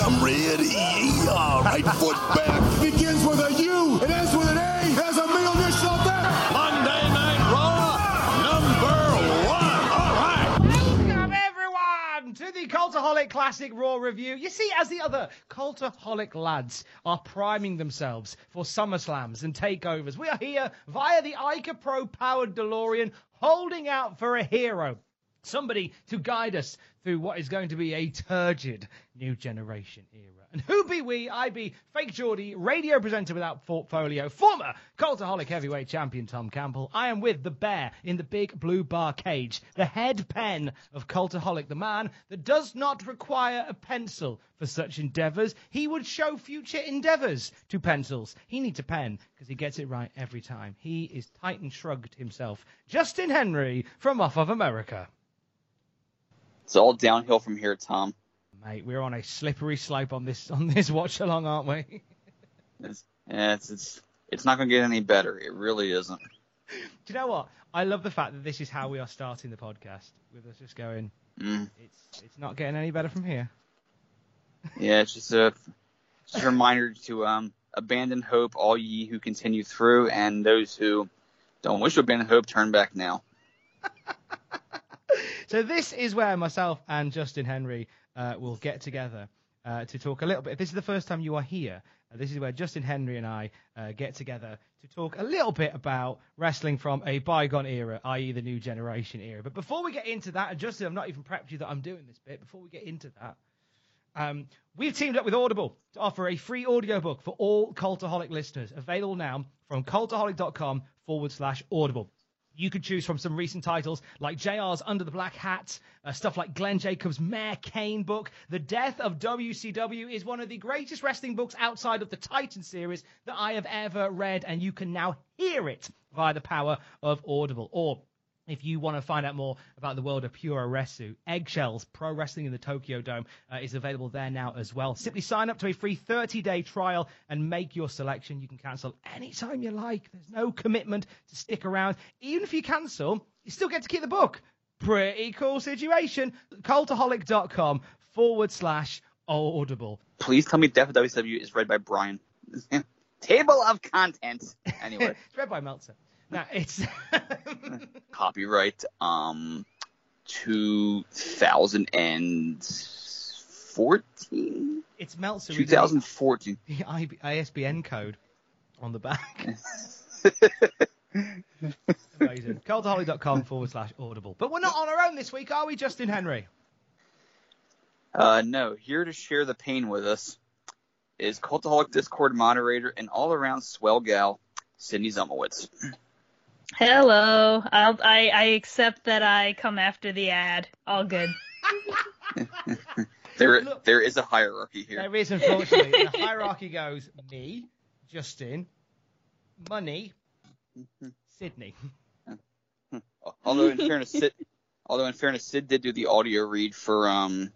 Hey, I'm ready. Yeah, right foot back. Begins with a U It ends with an A. Has a meal dish out there. Monday Night Raw, number one. All right. Welcome everyone to the Cultaholic Classic Raw review. You see, as the other Cultaholic lads are priming themselves for SummerSlams and takeovers, we are here via the Ica Pro powered DeLorean, holding out for a hero. Somebody to guide us through what is going to be a turgid new generation era. And who be we? I be fake Geordie, radio presenter without portfolio, former Cultaholic heavyweight champion Tom Campbell. I am with the bear in the big blue bar cage, the head pen of Cultaholic, the man that does not require a pencil for such endeavours. He would show future endeavours to pencils. He needs a pen because he gets it right every time. He is Titan shrugged himself. Justin Henry from Off of America. It's all downhill from here, Tom. Mate, we're on a slippery slope on this on this watch along, aren't we? It's, yeah, it's it's it's not going to get any better. It really isn't. Do you know what? I love the fact that this is how we are starting the podcast with us just going. Mm. It's it's not getting any better from here. Yeah, it's just a just a reminder to um abandon hope, all ye who continue through, and those who don't wish to abandon hope, turn back now. So this is where myself and Justin Henry uh, will get together uh, to talk a little bit. If this is the first time you are here, uh, this is where Justin Henry and I uh, get together to talk a little bit about wrestling from a bygone era, i.e., the new generation era. But before we get into that, and Justin, I've not even prepped you that I'm doing this bit. Before we get into that, um, we've teamed up with Audible to offer a free audiobook for all Cultaholic listeners, available now from cultaholic.com forward slash audible. You could choose from some recent titles like JR's Under the Black Hat, uh, stuff like Glenn Jacobs' Mayor Kane book. The Death of WCW is one of the greatest wrestling books outside of the Titan series that I have ever read, and you can now hear it via the power of Audible. Or if you want to find out more about the world of Puroresu, Eggshells Pro Wrestling in the Tokyo Dome uh, is available there now as well. Simply sign up to a free 30 day trial and make your selection. You can cancel anytime you like. There's no commitment to stick around. Even if you cancel, you still get to keep the book. Pretty cool situation. Cultaholic.com forward slash audible. Please tell me Death of WCW is read by Brian. Table of contents. Anyway, it's read by Meltzer. Now it's copyright um 2014. it's Meltzer. with the 2014. the ISBN code on the back. Amazing. Cultaholic.com forward slash audible. But we're not on our own this week, are we, Justin Henry? Uh, no, here to share the pain with us is Cultaholic Discord moderator and all-around swell gal, Sydney Zumowitz. Hello. I'll, I I accept that I come after the ad. All good. There, Look. there is a hierarchy here. There is, unfortunately. the hierarchy goes me, Justin, money, Sydney. Although in fairness, Sid, although in fairness, Sid did do the audio read for um,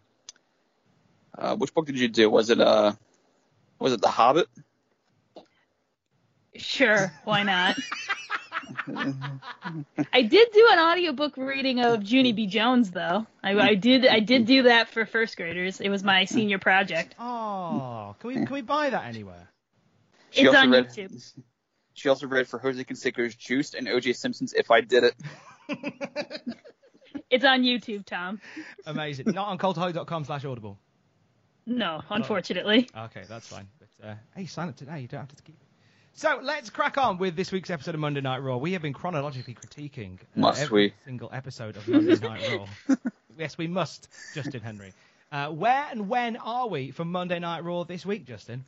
uh, which book did you do? Was it uh, was it The Hobbit? Sure, why not? I did do an audiobook reading of Junie B. Jones though. I, I did I did do that for first graders. It was my senior project. Oh, can we can we buy that anywhere? She It's on read, YouTube. She also read for Jose Canseco's Juiced and O.J. Simpson's If I Did It. It's on YouTube, Tom. Amazing. Not on cultaholic.com slash audible. No, unfortunately. Okay, that's fine. But uh, hey, sign up today. You don't have to keep it. So let's crack on with this week's episode of Monday Night Raw. We have been chronologically critiquing uh, Must every we? single episode of Monday Night Raw. yes, we must, Justin Henry. Uh, where and when are we for Monday Night Raw this week, Justin?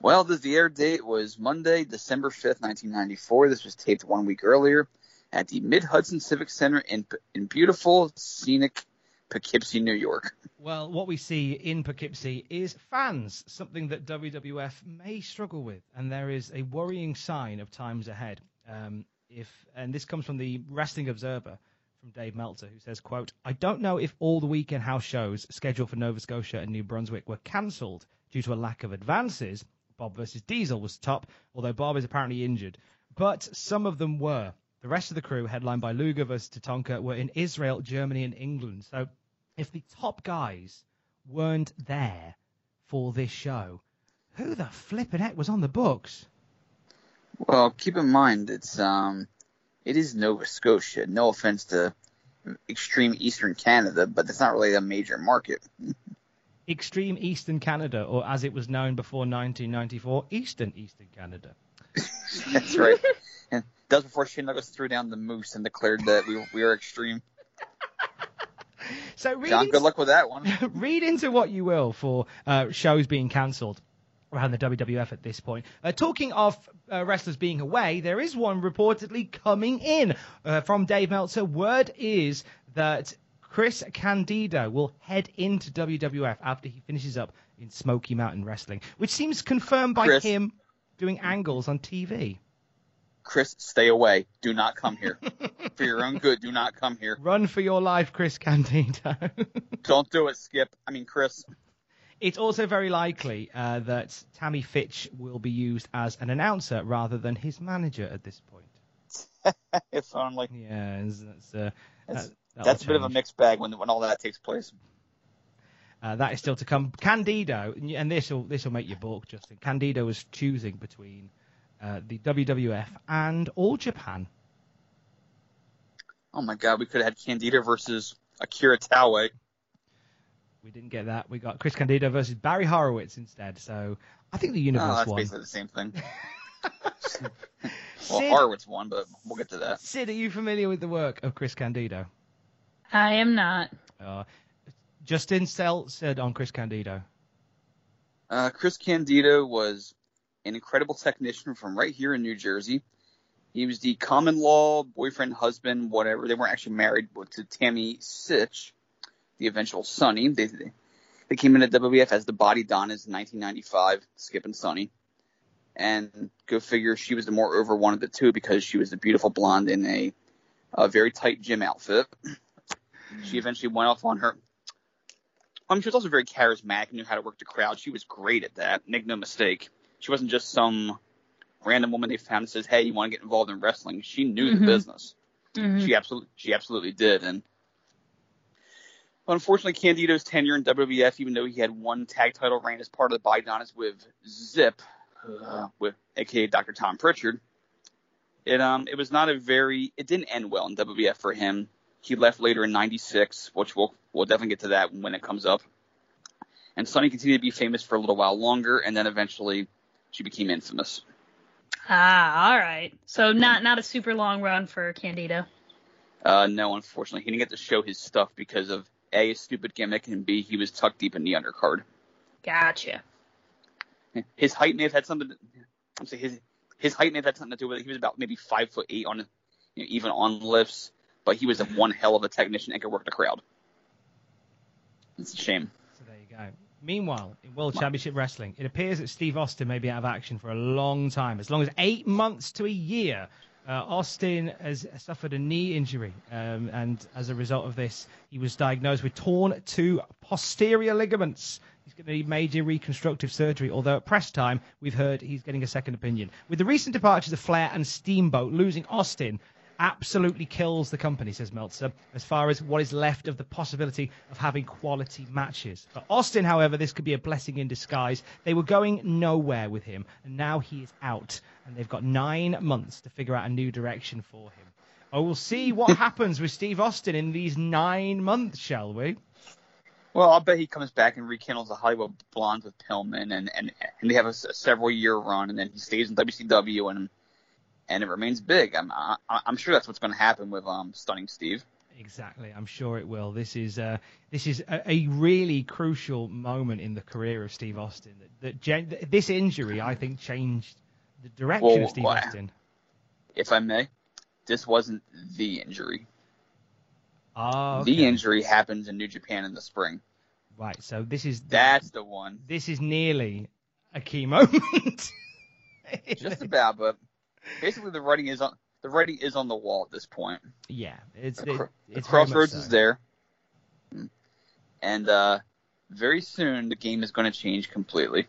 Well, the, the air date was Monday, December 5th, 1994. This was taped one week earlier at the Mid Hudson Civic Center in, in beautiful, scenic Poughkeepsie, New York. Well, what we see in Poughkeepsie is fans, something that WWF may struggle with, and there is a worrying sign of times ahead. Um, if and this comes from the Wrestling Observer from Dave Meltzer, who says, "quote I don't know if all the weekend house shows scheduled for Nova Scotia and New Brunswick were cancelled due to a lack of advances. Bob versus Diesel was top, although Bob is apparently injured, but some of them were." The rest of the crew, headlined by Luger versus Tatanka, were in Israel, Germany, and England. So if the top guys weren't there for this show, who the flippin' heck was on the books? Well, keep in mind it's um, it is Nova Scotia. No offense to extreme Eastern Canada, but it's not really a major market. Extreme Eastern Canada, or as it was known before 1994, Eastern Eastern Canada. That's right. and that was before Shane Douglas threw down the moose and declared that we we are extreme. So read, John, into, good luck with that one. read into what you will for uh, shows being cancelled around the WWF at this point. Uh, talking of uh, wrestlers being away, there is one reportedly coming in uh, from Dave Meltzer. Word is that Chris Candido will head into WWF after he finishes up in Smoky Mountain Wrestling, which seems confirmed by Chris. him doing angles on TV. Chris, stay away. Do not come here. For your own good, do not come here. Run for your life, Chris Candido. Don't do it, Skip. I mean, Chris. It's also very likely uh, that Tammy Fytch will be used as an announcer rather than his manager at this point. if only. Yeah, that's, uh, That's, that- that's a bit of a mixed bag when when all that takes place. Uh, that is still to come. Candido, and this will this will make you balk, Justin. Candido was choosing between uh, the WWF and All Japan. Oh my God, we could have had Candido versus Akira Taue. We didn't get that. We got Chris Candido versus Barry Horowitz instead. So I think the Oh, universe that's won. basically the same thing. well, Sid, Horowitz won, but we'll get to that. Sid, are you familiar with the work of Chris Candido? I am not. Uh, Justin Sell said on Chris Candido. Uh, Chris Candido was an incredible technician from right here in New Jersey. He was the common law boyfriend, husband, whatever. They weren't actually married but to Tammy Sytch, the eventual Sonny. They, they, they came into WWF as the Bodydonnas in 1995, Skip and Sonny. And go figure, she was the more over one of the two because she was the beautiful blonde in a, a very tight gym outfit. She eventually went off on her um, she was also very charismatic and knew how to work the crowd. She was great at that. Make no mistake. She wasn't just some random woman they found that says, "Hey, you want to get involved in wrestling?" She knew Mhm. the business. Mhm. She absolutely, she absolutely did. And unfortunately, Candido's tenure in WWF, even though he had one tag title reign as part of the Bodydonnas with Zip, uh, with aka Dr. Tom Prichard, it um it was not a very it didn't end well in WWF for him. He left later in '96, which we'll we'll definitely get to that when it comes up. And Sonny continued to be famous for a little while longer, and then eventually she became infamous. Ah, all right. So not not a super long run for Candido. Uh, no, unfortunately, he didn't get to show his stuff because of a his stupid gimmick, and b he was tucked deep in the undercard. Gotcha. His height may have had something. I'm saying his his height may have had something to do with it. He was about maybe five foot eight on, you know, even on lifts, but he was a one hell of a technician and could work the crowd. It's a shame. So there you go. Meanwhile, in World Championship Wrestling, it appears that Steve Austin may be out of action for a long time, as long as eight months to a year. Uh, Austin has suffered a knee injury, um, and as a result of this, he was diagnosed with torn two posterior ligaments. He's going to need major reconstructive surgery, although at press time, we've heard he's getting a second opinion. With the recent departures of Flair and Steamboat, losing Austin absolutely kills the company, says Meltzer, as far as what is left of the possibility of having quality matches. For Austin, however, this could be a blessing in disguise. They were going nowhere with him, and now he is out, and they've got nine months to figure out a new direction for him. Oh, we'll see what happens with Steve Austin in these nine months, shall we? Well, I'll bet he comes back and rekindles the Hollywood Blondes with Pillman, and and and they have a several year run, and then he stays in WCW, and and it remains big. I'm I, I'm sure that's what's going to happen with um Stunning Steve. Exactly, I'm sure it will. This is uh, this is a, a really crucial moment in the career of Steve Austin. That, that gen- this injury, I think, changed the direction Well, of Steve why- Austin. If I may, this wasn't the injury. Oh, The injury happens in New Japan in the spring. Right, so this is That's the one. this is nearly a key moment. Just about, but basically the writing is on the writing is on the wall at this point. yeah, it's The, it, the it's much crossroads so. is there, and uh, very soon the game is going to change completely.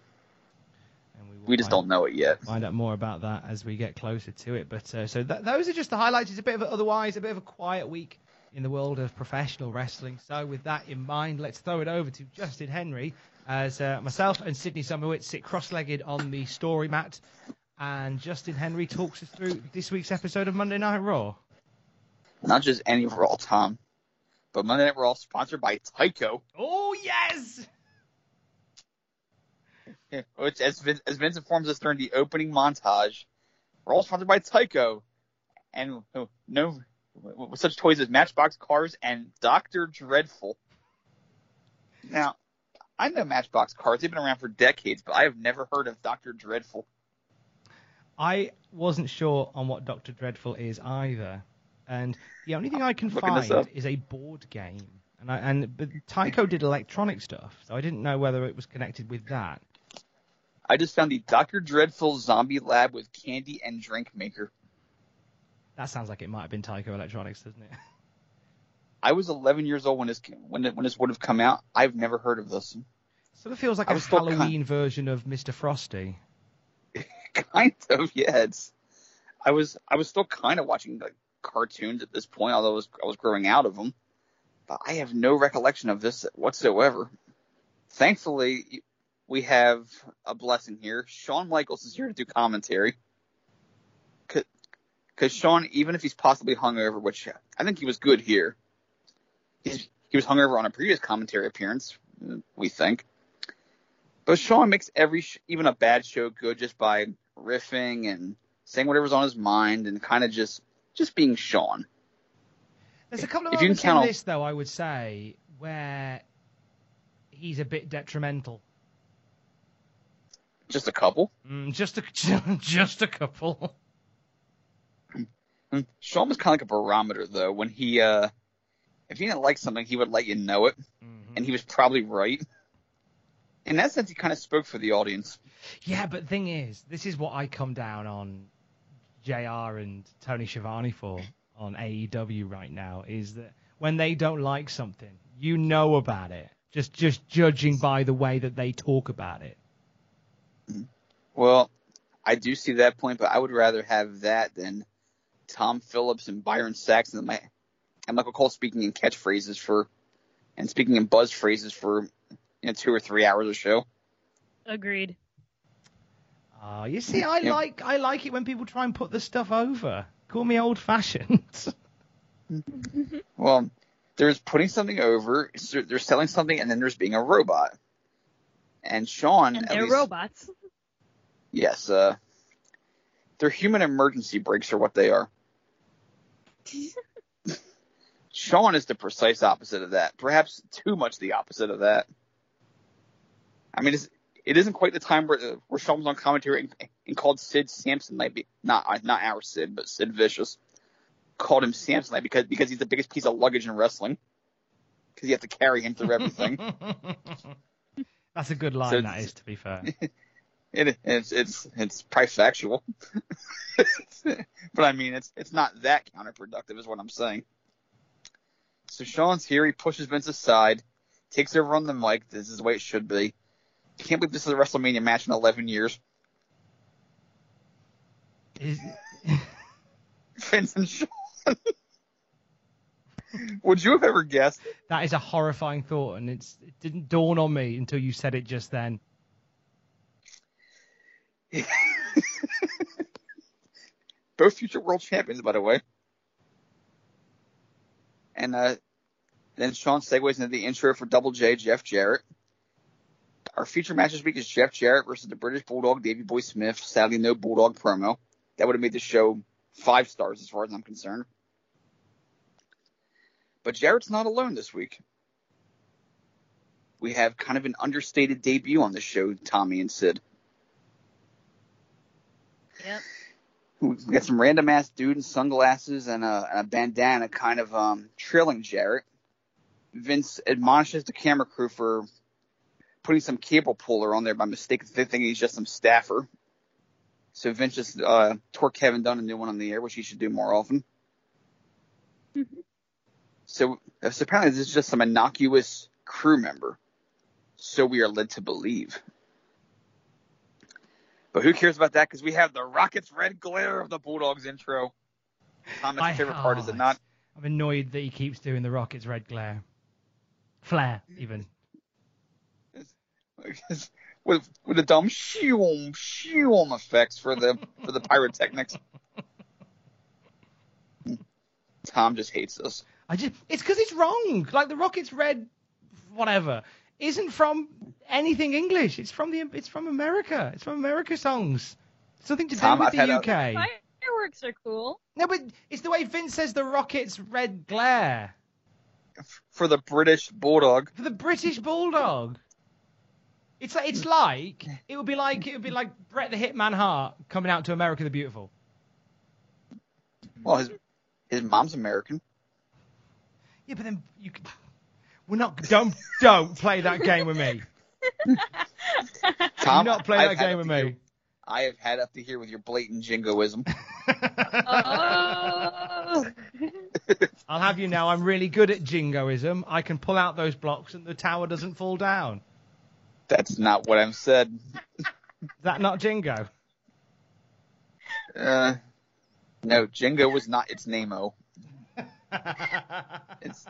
And We just don't know it yet. find out more about that as we get closer to it. But uh, so th- those are just the highlights. It's a bit of a, otherwise a bit of a quiet week in the world of professional wrestling. So with that in mind, let's throw it over to Justin Henry as uh, myself and Sydney Summerwit sit cross-legged on the story mat, and Justin Henry talks us through this week's episode of Monday Night Raw. Not just any Raw, Tom, but Monday Night Raw sponsored by Tyco, Oh yes! which as Vince, as Vince informs us during the opening montage, Raw sponsored by Tyco, and uh, no with such toys as Matchbox cars and Doctor Dreadful. Now, I know Matchbox cars; they've been around for decades, but I have never heard of Doctor Dreadful. I wasn't sure on what Doctor Dreadful is either, and the only thing I can find is a board game. And I, and but Tyco did electronic stuff, so I didn't know whether it was connected with that. I just found the Doctor Dreadful Zombie Lab with candy and drink maker. That sounds like it might have been Tyco Electronics, doesn't it? I was 11 years old when this when it, when this would have come out. I've never heard of this. Sort of feels like I a still kind- Halloween version of Mr. Frosty. kind of, yeah. It's, I was I was still kind of watching like cartoons at this point, although I was I was growing out of them. But I have no recollection of this whatsoever. Thankfully, we have a blessing here. Shawn Michaels is here to do commentary. Because Shawn, even if he's possibly hungover, which I think he was good here, he's, he was hungover on a previous commentary appearance, we think. But Shawn makes every, even a bad show good just by riffing and saying whatever's on his mind and kind of just, just being Shawn. There's a couple of If you can moments in this, though, I would say, where he's a bit detrimental. Just a couple. Mm, just a just a couple. Mm, Shawn was kind of like a barometer though. When he, uh, if he didn't like something, he would let you know it, Mm-hmm. and he was probably right. In that sense, he kind of spoke for the audience. Yeah, but thing is, this is what I come down on JR and Tony Schiavone for on AEW right now is that when they don't like something, you know about it. Just just judging by the way that they talk about it. Well, I do see that point, but I would rather have that than Tom Phillips and Byron Saxton and, my, and Michael Cole speaking in catchphrases for and speaking in buzz phrases for you know two or three hours a show. Agreed. Ah, you see, I Yeah. like I like it when people try and put the stuff over. Call me old fashioned. Well, there's putting something over, so there's selling something, and then there's being a robot. And Shawn, And they're least- robots. Yes, uh, they're human emergency brakes are what they are. Shawn is the precise opposite of that. Perhaps too much the opposite of that. I mean, it's, it isn't quite the time where, uh, where Shawn was on commentary and, and called Sid Samsonite, be, not not our Sid, but Sid Vicious, called him Samsonite because because he's the biggest piece of luggage in wrestling. Because you have to carry him through everything. That's a good line, So that it's- is, to be fair. It, it's it's it's probably factual, but I mean it's it's not that counterproductive, is what I'm saying. So Shawn's here. He pushes Vince aside, takes over on the mic. This is the way it should be. I can't believe this is a WrestleMania match in 11 years. Is- Vince and Shawn. Would you have ever guessed? that is a horrifying thought, and it's it didn't dawn on me until you said it just then. Both future world champions, by the way. And uh, then Shawn segues into the intro for Double J, Jeff Jarrett. Our feature match this week is Jeff Jarrett versus the British Bulldog, Davey Boy Smith. Sadly, no Bulldog promo. That would have made the show five stars as far as I'm concerned. But Jarrett's not alone this week. We have kind of an understated debut on the show, Tommy and Sid. Yep. We got some random ass dude in sunglasses and a, and a bandana kind of um, trailing Jarrett. Vince admonishes the camera crew for putting some cable puller on there by mistake. They think he's just some staffer. So Vince just uh, tore Kevin Dunn a new one on the air, which he should do more often. Mm-hmm. So, so apparently this is just some innocuous crew member. So we are led to believe. But who cares about that? Because we have the Rockets red glare of the Bulldogs intro. Thomas' I- favorite part, is it not? I'm annoyed that he keeps doing the Rockets red glare. Flare, even. with with the dumb shoom shoom effects for the for the pyrotechnics. Tom just hates us. I just it's because it's wrong. Like the Rockets red, whatever, isn't from anything English. It's from the it's from America. It's from America songs. It's nothing to do with I've the had a- UK. Fireworks are cool. No, but it's the way Vince says the Rockets red glare For the British Bulldog. for the British Bulldog. It's like it's like it would be like it would be like Bret the Hitman Hart coming out to America the Beautiful. Well, his his mom's American. Yeah, but then you can. We're not. Don't don't play that game with me. Tom, Do not play I've that game with me. here- I have had up to here with your blatant jingoism. Oh. I'll have you know I'm really good at jingoism. I can pull out those blocks and the tower doesn't fall down. That's not what I've said. Is that not jingo? Uh, no, Jingo was not its name-o. It's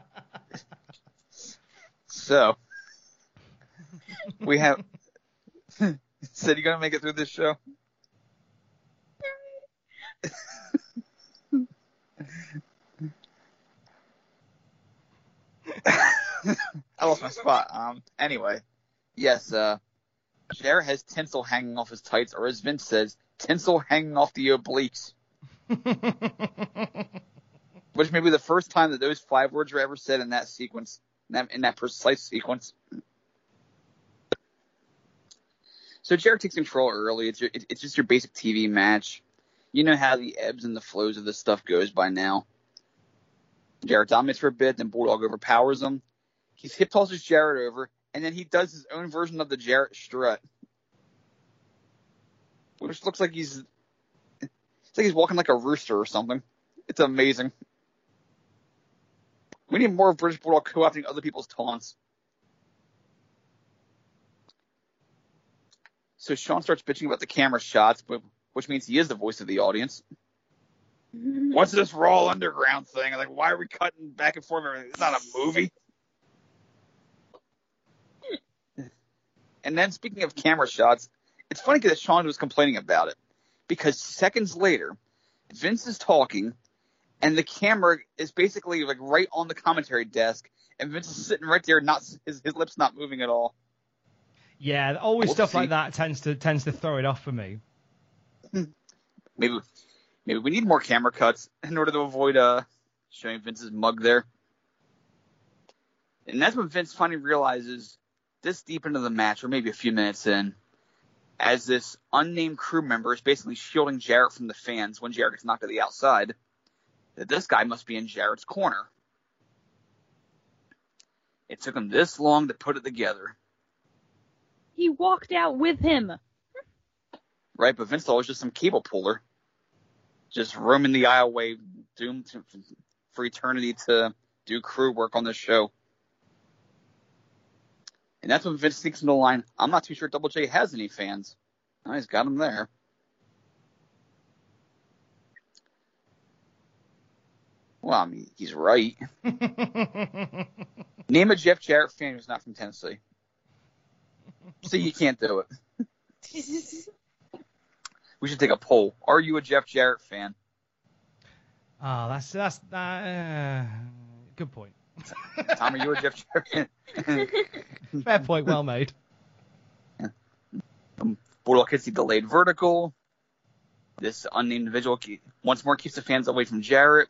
so we have. Said you're gonna make it through this show? I lost my spot. Um. Anyway, yes. Uh, Jarrett has tinsel hanging off his tights, or as Vince says, tinsel hanging off the obliques. Which may be the first time that those five words were ever said in that sequence, in that, in that precise sequence. So Jarrett takes control early. It's your, it, it's just your basic TV match. You know how the ebbs and the flows of this stuff goes by now. Jarrett dominates for a bit, then Bulldog overpowers him. He hip tosses Jarrett over, and then he does his own version of the Jarrett strut, which looks like he's it's like he's walking like a rooster or something. It's amazing. We need more of British Bulldog co-opting other people's taunts. So Shawn starts bitching about the camera shots, but which means he is the voice of the audience. What's this Raw Underground thing? Like, why are we cutting back and forth? It's not a movie. And then speaking of camera shots, it's funny because Shawn was complaining about it because seconds later, Vince is talking, and the camera is basically like right on the commentary desk, and Vince is sitting right there, not his his lips not moving at all. Yeah, always stuff like that tends to tends to throw it off for me. Maybe maybe we need more camera cuts in order to avoid uh showing Vince's mug there. And that's when Vince finally realizes this deep into the match, or maybe a few minutes in, as this unnamed crew member is basically shielding Jarrett from the fans when Jarrett gets knocked to the outside, that this guy must be in Jarrett's corner. It took him this long to put it together, he walked out with him. right? But Vince was just some cable puller, just roaming the aisleway, doomed to, for eternity to do crew work on this show. And that's when Vince sneaks into the line. I'm not too sure Double J has any fans. Oh, he's got them there. Well, I mean, he's right. Name a Jeff Jarrett fan who's not from Tennessee. See, you can't do it. We should take a poll. Are you a Jeff Jarrett fan? Oh, that's that's. Uh, Good point. Tom, are you a Jeff Jarrett? Fair point. Well made. Um, Bulldog hits the delayed vertical. This unnamed individual ke- once more keeps the fans away from Jarrett.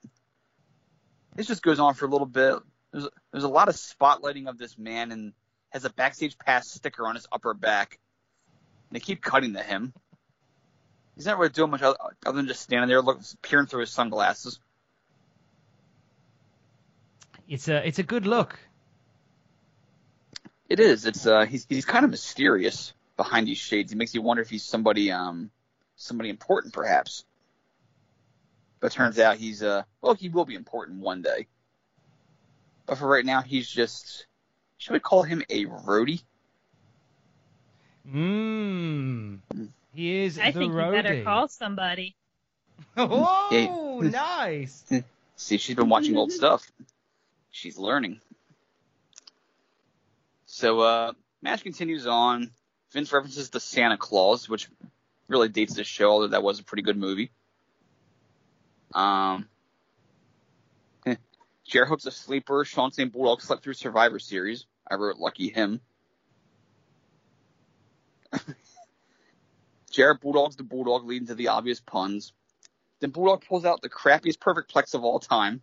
This just goes on for a little bit. There's there's a lot of spotlighting of this man and has a backstage pass sticker on his upper back. And they keep cutting to him. He's not really doing much other other than just standing there, looking, peering through his sunglasses. It's a it's a good look. It is. It's uh, he's he's kind of mysterious behind these shades. He makes you wonder if he's somebody um somebody important perhaps. But turns out he's uh well he will be important one day. But for right now he's just should we call him a roadie? Mmm. He is I the think roadie. you better call somebody. Oh, nice. See, she's been watching old stuff. She's learning. So uh match continues on. Vince references the Santa Claus, which really dates this show, although that was a pretty good movie. Um, Jarrett hooks a sleeper. Shawn St. Bulldog slept through Survivor Series. I wrote lucky him. Jarrett Bulldogs the Bulldog, leading to the obvious puns. Then Bulldog pulls out the crappiest perfect plex of all time.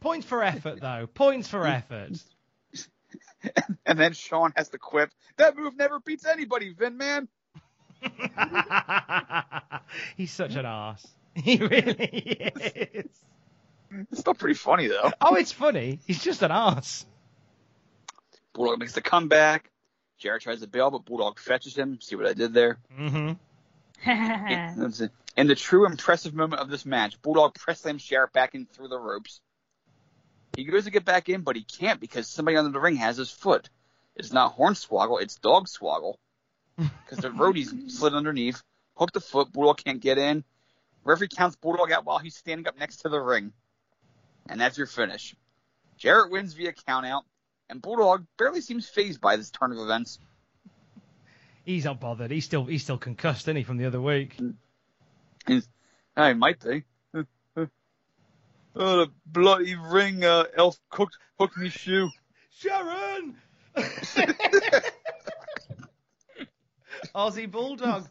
Points for effort, though. Points for effort. and then Shawn has to quip, that move never beats anybody, Vin man. He's such an ass. He really is. It's still pretty funny though. Oh, it's funny. He's just an ass. Bulldog makes the comeback. Jarrett tries to bail, but Bulldog fetches him. See what I did there? Mm-hmm. In the true impressive moment of this match, Bulldog press slams Jarrett back in through the ropes. He goes to get back in, but he can't because somebody under the ring has his foot. It's not Hornswoggle, it's Dog Swoggle. Because the roadie's slid underneath, hooked the foot, Bulldog can't get in. Referee counts Bulldog out while he's standing up next to the ring. And that's your finish. Jarrett wins via countout, and Bulldog barely seems phased by this turn of events. He's not bothered. He's still he's still concussed, isn't he, from the other week? Mm. I might be. oh, the bloody ring uh, elf cooked hooked me shoe. Sharon! Aussie Bulldog.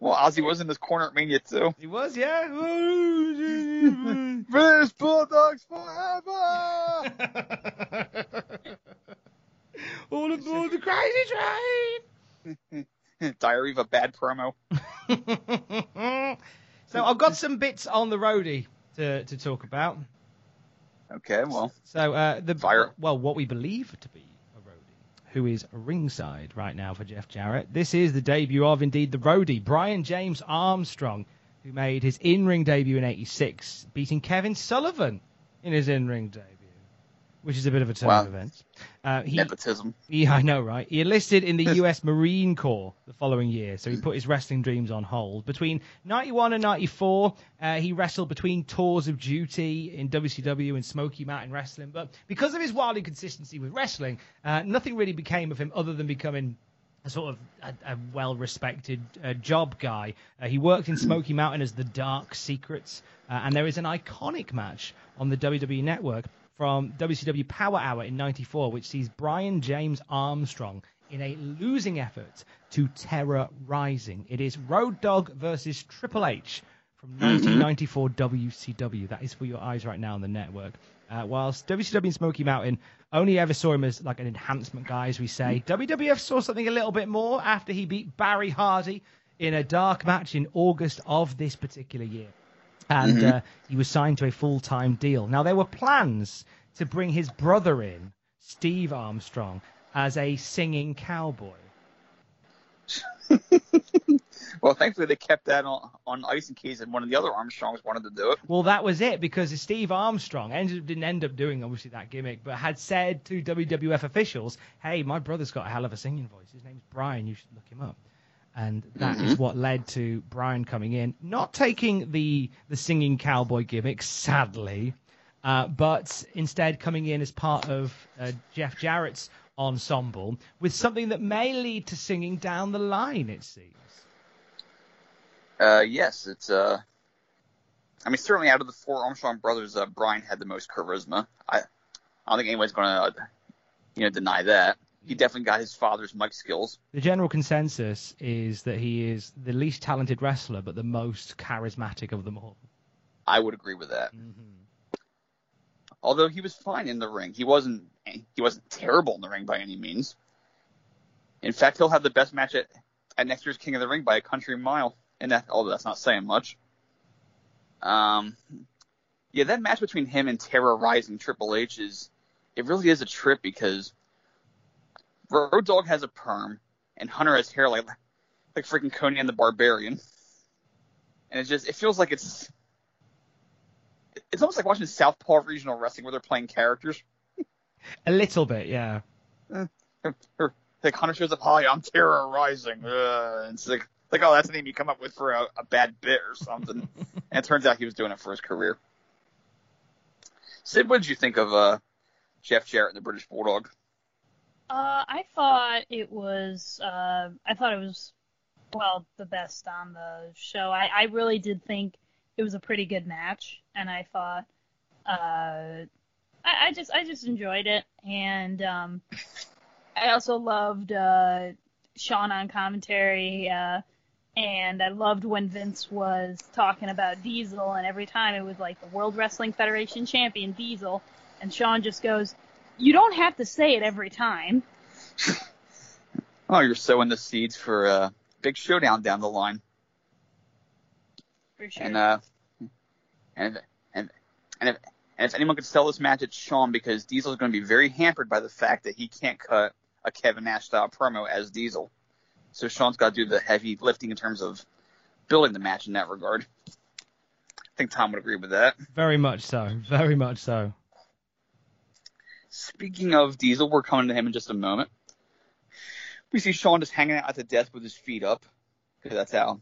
Well, Ozzy was in this corner at Mania too. He was, yeah. British Bulldogs forever! All aboard the crazy train! Diary of a bad promo. so I've got some bits on the roadie to, to talk about. Okay, well, So uh, the Fire. well, what we believe to be a roadie, who is ringside right now for Jeff Jarrett. This is the debut of indeed the roadie, Brian James Armstrong, who made his in-ring debut in '86, beating Kevin Sullivan in his in-ring debut, which is a bit of a turn Wow. of events. Uh, he, nepotism. yeah, I know, right? He enlisted in the U.S. Marine Corps the following year, so he put his wrestling dreams on hold. Between 91 and 94, uh, he wrestled between tours of duty in WCW and Smoky Mountain Wrestling. But because of his wild inconsistency with wrestling, uh, nothing really became of him other than becoming a sort of a, a well-respected uh, job guy. Uh, he worked in Smoky Mountain as the Dark Secrets, uh, and there is an iconic match on the WWE Network from WCW Power Hour in '94, which sees Brian James Armstrong in a losing effort to Terra Ryzing. It is Road Dogg versus Triple H from 1994 WCW. That is for your eyes right now on the network. Uh, whilst WCW and Smoky Mountain only ever saw him as like an enhancement guy, as we say, WWF saw something a little bit more after he beat Barry Hardy in a dark match in August of this particular year. And uh, he was signed to a full time deal. Now, there were plans to bring his brother in, Steve Armstrong, as a singing cowboy. Well, thankfully they kept that on, on ice in case one of the other Armstrongs wanted to do it. Well, that was it because Steve Armstrong ended, didn't end up doing obviously that gimmick, but had said to WWF officials, "Hey, my brother's got a hell of a singing voice. His name's Brian. You should look him up." And that is what led to Brian coming in, not taking the the singing cowboy gimmick, sadly, uh, but instead coming in as part of uh, Jeff Jarrett's ensemble with something that may lead to singing down the line. It seems. Uh, yes, it's uh, I mean, certainly out of the four Armstrong brothers, uh, Brian had the most charisma. I, I don't think anyone's going to, you know, deny that. He definitely got his father's mic skills. The general consensus is that he is the least talented wrestler, but the most charismatic of them all. I would agree with that. Although he was fine in the ring, he wasn't he wasn't terrible in the ring by any means. In fact, he'll have the best match at, at next year's King of the Ring by a country mile, and that although that's not saying much. Um, yeah, that match between him and Terra Ryzing Triple H is it really is a trip because Road Dogg has a perm and Hunter has hair like like freaking Conan the Barbarian, and it just it feels like it's it's almost like watching Southpaw regional wrestling where they're playing characters. A little bit, yeah. Like Hunter shows up, hi, I'm Terra Ryzing. Uh, and it's like, like, oh, that's a name you come up with for a, a bad bit or something. and it turns out he was doing it for his career. Sid, what did you think of uh, Jeff Jarrett and the British Bulldog? Uh, I thought it was. Uh, I thought it was, well, the best on the show. I, I really did think it was a pretty good match, and I thought, uh, I, I just I just enjoyed it, and um, I also loved uh, Shawn on commentary, uh, and I loved when Vince was talking about Diesel, and every time it was like the World Wrestling Federation champion Diesel, and Shawn just goes, "You don't have to say it every time." Oh, you're sowing the seeds for a big showdown down the line. For sure. And uh, and and and if, and if anyone could sell this match, it's Shawn because Diesel is going to be very hampered by the fact that he can't cut a Kevin Nash style promo as Diesel. So Shawn's got to do the heavy lifting in terms of building the match in that regard. I think Tom would agree with that. Very much so. Very much so. Speaking of Diesel, we're coming to him in just a moment. We see Shawn just hanging out at the desk with his feet up because that's how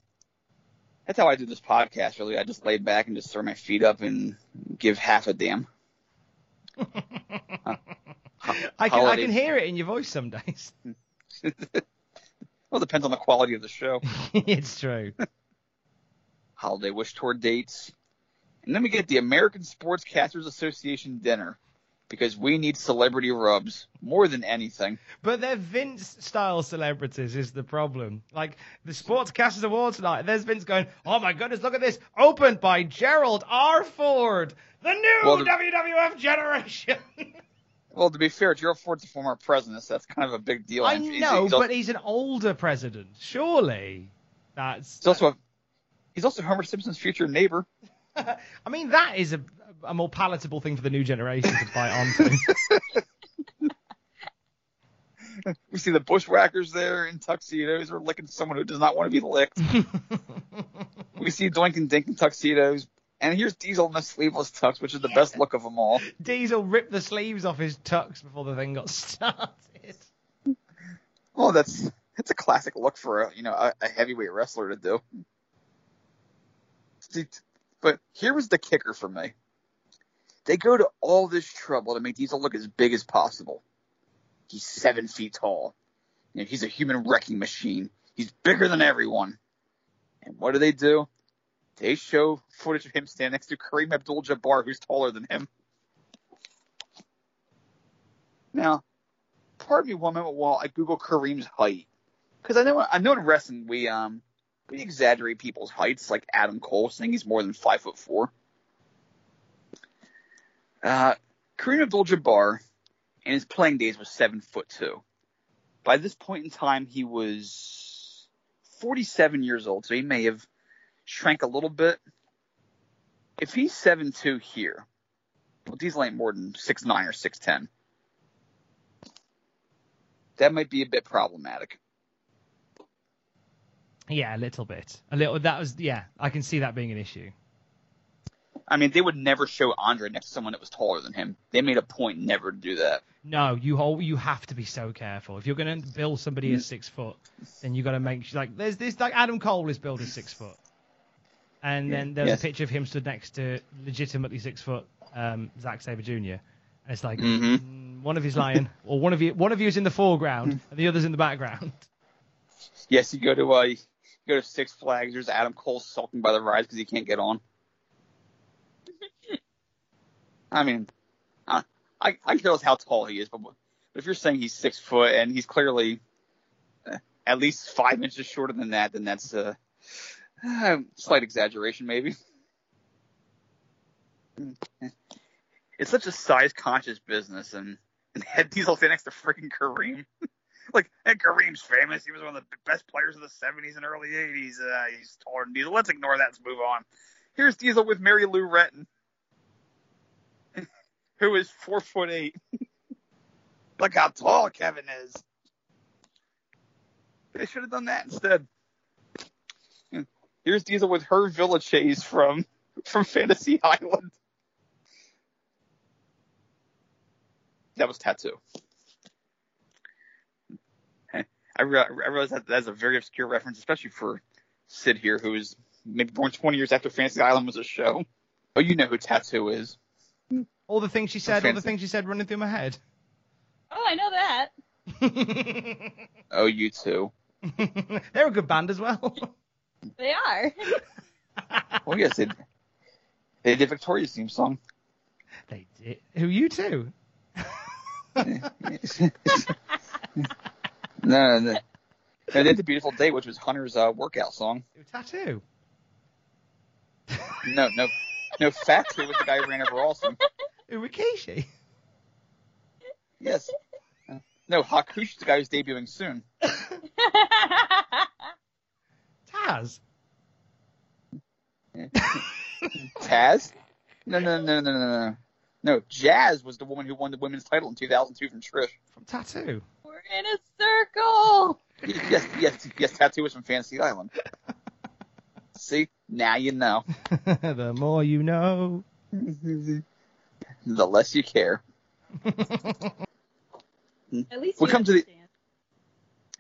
that's how I do this podcast. Really, I just lay back and just throw my feet up and give half a damn. I can I can hear it in your voice some days. well, it depends on the quality of the show. it's true. Holiday wish tour dates, and then we get the American Sportscasters Association dinner because we need celebrity rubs more than anything. But they're Vince style celebrities is the problem. Like the Sportscasters Awards night, there's Vince going, "Oh my goodness, look at this! Opened by Gerald R. Ford, the new Well, WWF generation." Well, to be fair, Gerald Ford's a former president, so that's kind of a big deal. I he's- know, he's al- but he's an older president. Surely, that's. he's also a, he's also Homer Simpson's future neighbor. I mean, that is a, a more palatable thing for the new generation to bite onto. We see the bushwhackers there in tuxedos are licking someone who does not want to be licked. we see Doink and Dink in tuxedos. And here's Diesel in the sleeveless tux, which is the best look of them all. Diesel ripped the sleeves off his tux before the thing got started. Oh, that's that's a classic look for a you know a, a heavyweight wrestler to do. See, But here was the kicker for me. They go to all this trouble to make Diesel look as big as possible. He's seven feet tall. You know, he's a human wrecking machine. He's bigger than everyone. And what do they do? They show footage of him standing next to Kareem Abdul-Jabbar, who's taller than him. Now, pardon me one moment while I Google Kareem's height, because I know I know in wrestling we um we exaggerate people's heights, like Adam Cole saying he's more than five foot four. Uh, Kareem Abdul-Jabbar in his playing days was seven foot two. By this point in time, he was 47 years old, so he may have shrank a little bit. If he's seven two here, well, Diesel ain't more than six nine or six ten. That might be a bit problematic. Yeah, a little bit. A little. That was. Yeah, I can see that being an issue. I mean, they would never show Andre next to someone that was taller than him. They made a point never to do that. No, you you have to be so careful. If you're going to build somebody as six foot, then you got to make sure. Like there's this like Adam Cole is built as six foot, and then there's Yes. a picture of him stood next to legitimately six foot um, Zack Sabre Jr. And it's like Mhm. mm, one of you's lying, or one of you one of you is in the foreground and the other's in the background. Yes, you go to uh, you go to Six Flags. There's Adam Cole sulking by the rides because he can't get on. I mean, I I, I can tell us how tall he is, but, but if you're saying he's six foot and he's clearly uh, at least five inches shorter than that, then that's a uh, slight exaggeration, maybe. It's such a size conscious business, and and Head Diesel standing next to freaking Kareem. like, and Kareem's famous. He was one of the best players of the 70s and early 80s. Uh, he's taller than Diesel. Let's ignore that. Let's move on. Here's Diesel with Mary Lou Retton, who is four foot eight. Look how tall Kevin is. They should have done that instead. Here's Diesel with Hervé Villechaize from from Fantasy Island. That was Tattoo. I, re- I realize that that's a very obscure reference, especially for Sid here, who is maybe born 20 years after Fantasy Island was a show. Oh, you know who Tattoo is. All the things she said, all the things she said running through my head. Oh, I know that. Oh, you too. They're a good band as well. They are. Well, yes, they, they did Victoria's theme song. they did. Who U2? no, no, no. they did the Beautiful Day, which was Hunter's uh, workout song. Tattoo. No, no, no. Fatu was the guy who ran over Austin. Urikishi. Yes. No, Hakushi's the guy who's debuting soon. Taz. Taz? No, no, no, no, no, no. No, Jazz was the woman who won the women's title in 2002 from Trish. From Tattoo. We're in a circle. Yes, yes, yes. Tattoo was from Fantasy Island. See, now you know. the more you know. The less you care. At least We come to the-.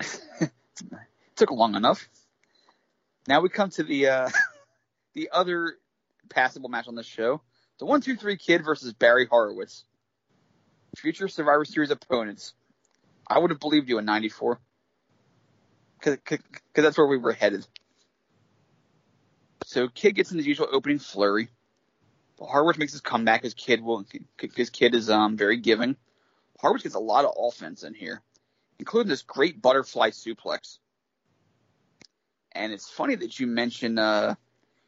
Took long enough. Now we come to the uh, the other passable match on this show: the one two three kid versus Barry Horowitz. Future Survivor Series opponents. I would have believed you in '94, because that's where we were headed. So Kid gets in his usual opening flurry. Horowitz makes his comeback. His kid will. His kid is um very giving. Horowitz gets a lot of offense in here, including this great butterfly suplex. And it's funny that you mention uh,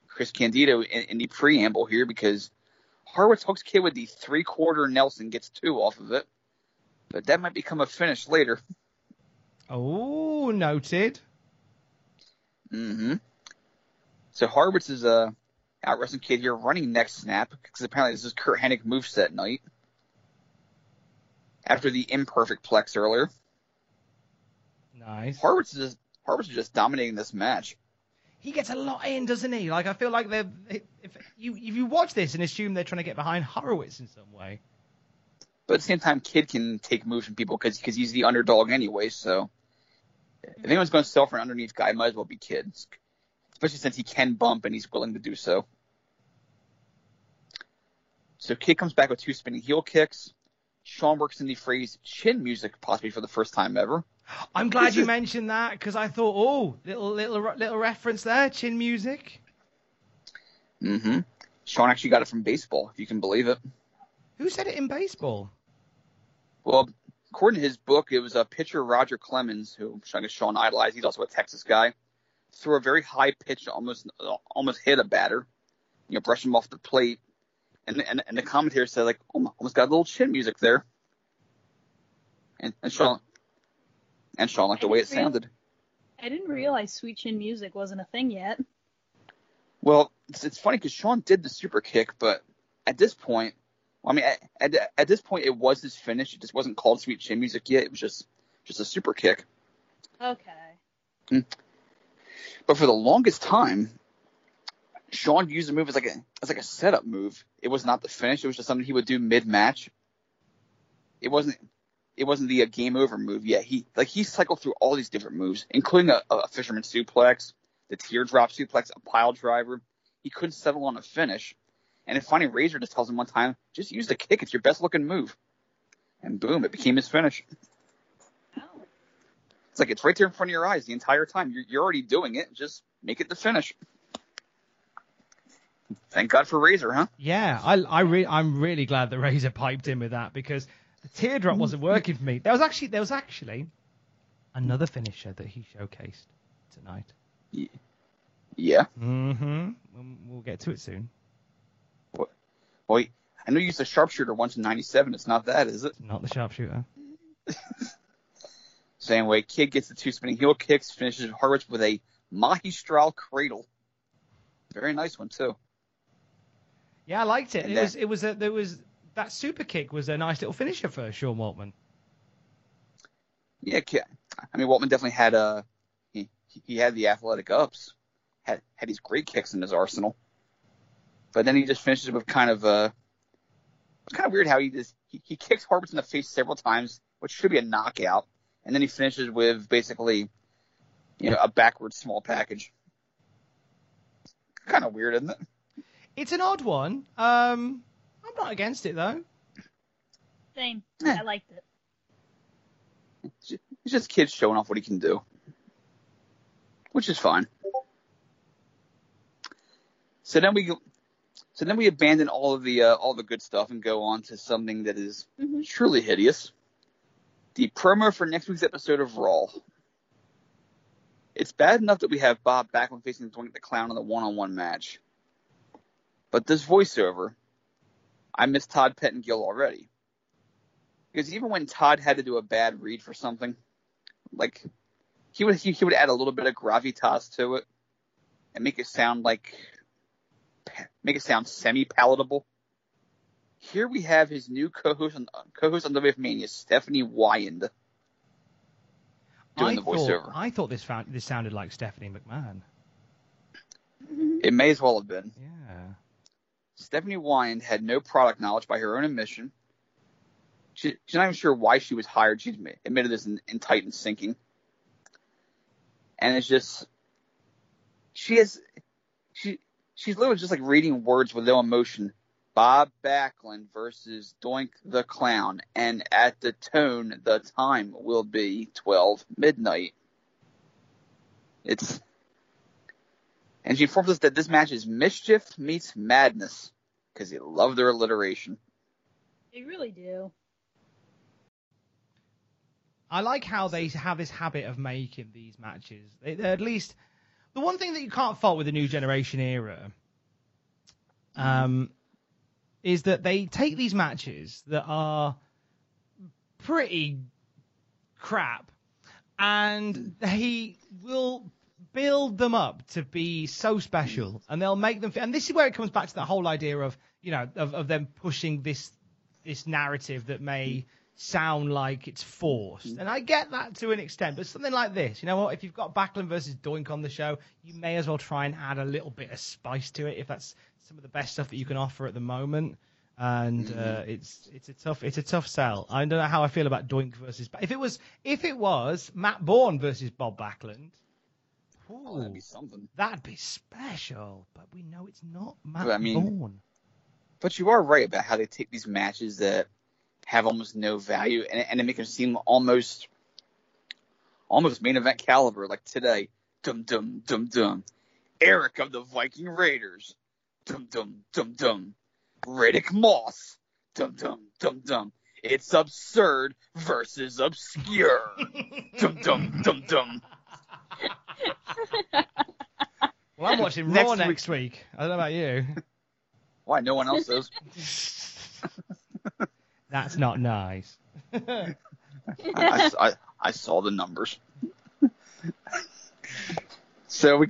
Chris Candido in, in the preamble here because Horowitz hooks Kid with the three quarter Nelson, gets two off of it. But that might become a finish later. Oh, noted. Mm-hmm. So Horowitz is uh, out wrestling Kid here running neck snap because apparently this is Curt Hennig moveset night. After the imperfect plex earlier. Nice. Is just, just dominating this match. He gets a lot in, doesn't he? Like I feel like they're if you if you watch this and assume they're trying to get behind Horowitz in some way. But at the same time, Kid can take moves from people because because he's the underdog anyway. So if anyone's going to sell for an underneath guy, might as well be Kid, especially since he can bump and he's willing to do so. So Kid comes back with two spinning heel kicks. Shawn works in the phrase chin music possibly for the first time ever. I'm glad you mentioned that because I thought, oh, little little little reference there, chin music. Mm-hmm. Shawn actually got it from baseball, if you can believe it. Who said it in baseball? Well, according to his book, it was a pitcher Roger Clemens, who I guess Shawn idolized. He's also a Texas guy. Threw a very high pitch, almost almost hit a batter. You know, brush him off the plate, and and, and the commentator said like, oh, almost got a little chin music there. And, and Shawn and Shawn liked the way it sounded. I didn't realize sweet chin music wasn't a thing yet. Well, it's, it's funny because Shawn did the super kick, but at this point, I mean, at, at, at this point, it was his finish. It just wasn't called sweet chin music yet. It was just just a super kick. Okay. Mm. But for the longest time, Shawn used the move as like a as like a setup move. It was not the finish. It was just something he would do mid match. It wasn't it wasn't the uh, game over move yet. He like he cycled through all these different moves, including a, a fisherman suplex, the teardrop suplex, a pile driver. He couldn't settle on a finish. And then finally Razor just tells him one time, just use the kick. It's your best looking move. And boom, it became his finish. It's like it's right there in front of your eyes the entire time. You're, you're already doing it. Just make it the finish. Thank God for Razor, huh? Yeah, I, I re- I'm really glad that Razor piped in with that because the teardrop wasn't working for me. There was actually there was actually another finisher that he showcased tonight. Yeah. Mm-hmm. We'll get to it soon. Well, I know you used a sharpshooter once in '97. It's not that, is it? Not the sharpshooter. Same way, Kid gets the two spinning heel kicks, finishes Horowitz with a Magistral cradle. Very nice one too. Yeah, I liked it. And It was it was a, there was that super kick was a nice little finisher for Sean Waltman. Yeah, I mean, Waltman definitely had uh he he had the athletic ups, had had these great kicks in his arsenal, but then he just finishes with kind of uh it's kind of weird how he just he, he kicks Horowitz in the face several times, which should be a knockout, and then he finishes with basically you know a backwards small package. Kind of weird, isn't it? It's an odd one. Um, I'm not against it though. Same. Yeah. I liked it. It's just kids showing off what he can do, which is fine. So then we go, so then we abandon all of the uh, all the good stuff and go on to something that is Mhm. truly hideous. The promo for next week's episode of Raw. It's bad enough that we have Bob Backlund facing the Clown in the one-on-one match, but this voiceover, I miss Todd Pettengill already. Because even when Todd had to do a bad read for something, like he would he, he would add a little bit of gravitas to it and make it sound like make it sound semi palatable. Here we have his new co-host on co-host on WF Stephanie Wiand, doing I the thought, voiceover. I thought this found, this sounded like Stephanie McMahon. Mm-hmm. It may as well have been. Yeah. Stephanie Wiand had no product knowledge by her own admission. She, she's not even sure why she was hired. She admitted this in, in Titan Sinking. And it's just, she has, she, she's literally just like reading words with no emotion. Bob Backlund versus Doink the Clown. And at the tone, the time will be 12 midnight. It's, and she informs us that this match is mischief meets madness because they love their alliteration. They really do. I like how they have this habit of making these matches. They, they're at least the one thing that you can't fault with the new generation era um, is that they take these matches that are pretty crap and he will build them up to be so special and they'll make them and this is where it comes back to that whole idea of you know of, of them pushing this this narrative that may sound like it's forced. And I get that to an extent, but something like this, you know what? If you've got Backlund versus Doink on the show, you may as well try and add a little bit of spice to it if that's some of the best stuff that you can offer at the moment. And uh, it's it's a tough it's a tough sell. I don't know how I feel about Doink versus if it was if it was Matt Bourne versus Bob Backlund. Oh, that'd be something. that'd be special, but we know it's not Matt I mean- Bourne. But you are right about how they take these matches that have almost no value and, and they make them seem almost, almost main event caliber. Like today, dum dum dum dum, Erik of the Viking Raiders, dum dum dum dum, Riddick Moss, dum dum dum dum. It's absurd versus obscure, dum dum dum dum. Well, I'm watching Next Raw week- next week. I don't know about you. Why no one else does? That's not nice. I, I, I saw the numbers. so we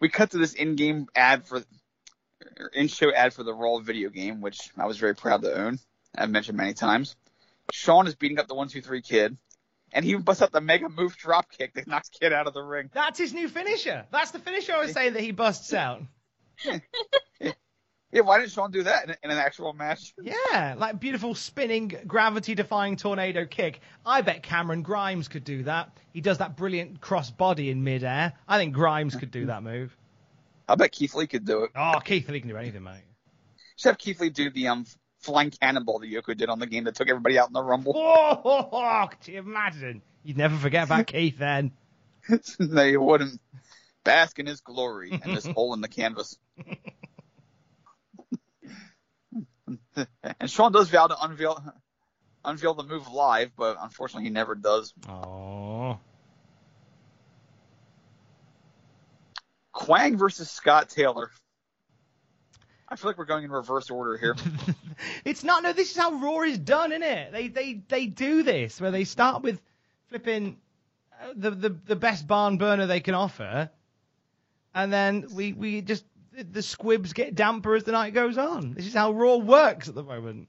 we cut to this in-game ad for or in-show ad for the Raw video game, which I was very proud to own. I've mentioned many times. Shawn is beating up the one two three kid, and he busts out the mega move drop kick that knocks Kid out of the ring. That's his new finisher. That's the finisher I was saying that he busts out. Yeah, why didn't Shawn do that in, in an actual match? Yeah, like beautiful spinning, gravity-defying tornado kick. I bet Cameron Grimes could do that. He does that brilliant cross body in midair. I think Grimes could do that move. I bet Keith Lee could do it. Oh, Keith Lee can do anything, mate. Just have Keith Lee do the um flying cannonball that Yoko did on the game that took everybody out in the Rumble. Oh, could you imagine? You'd never forget about Keith then. no, you wouldn't. Bask in his glory and this hole in the canvas. and Shawn does vow to unveil unveil the move live, but unfortunately he never does. Oh. Kwang versus Scott Taylor. I feel like we're going in reverse order here. it's not. No, this is how Raw is done, isn't it? They they they do this where they start with flipping uh, the the the best barn burner they can offer, and then we we just the squibs get damper as the night goes on. This is how Raw works at the moment.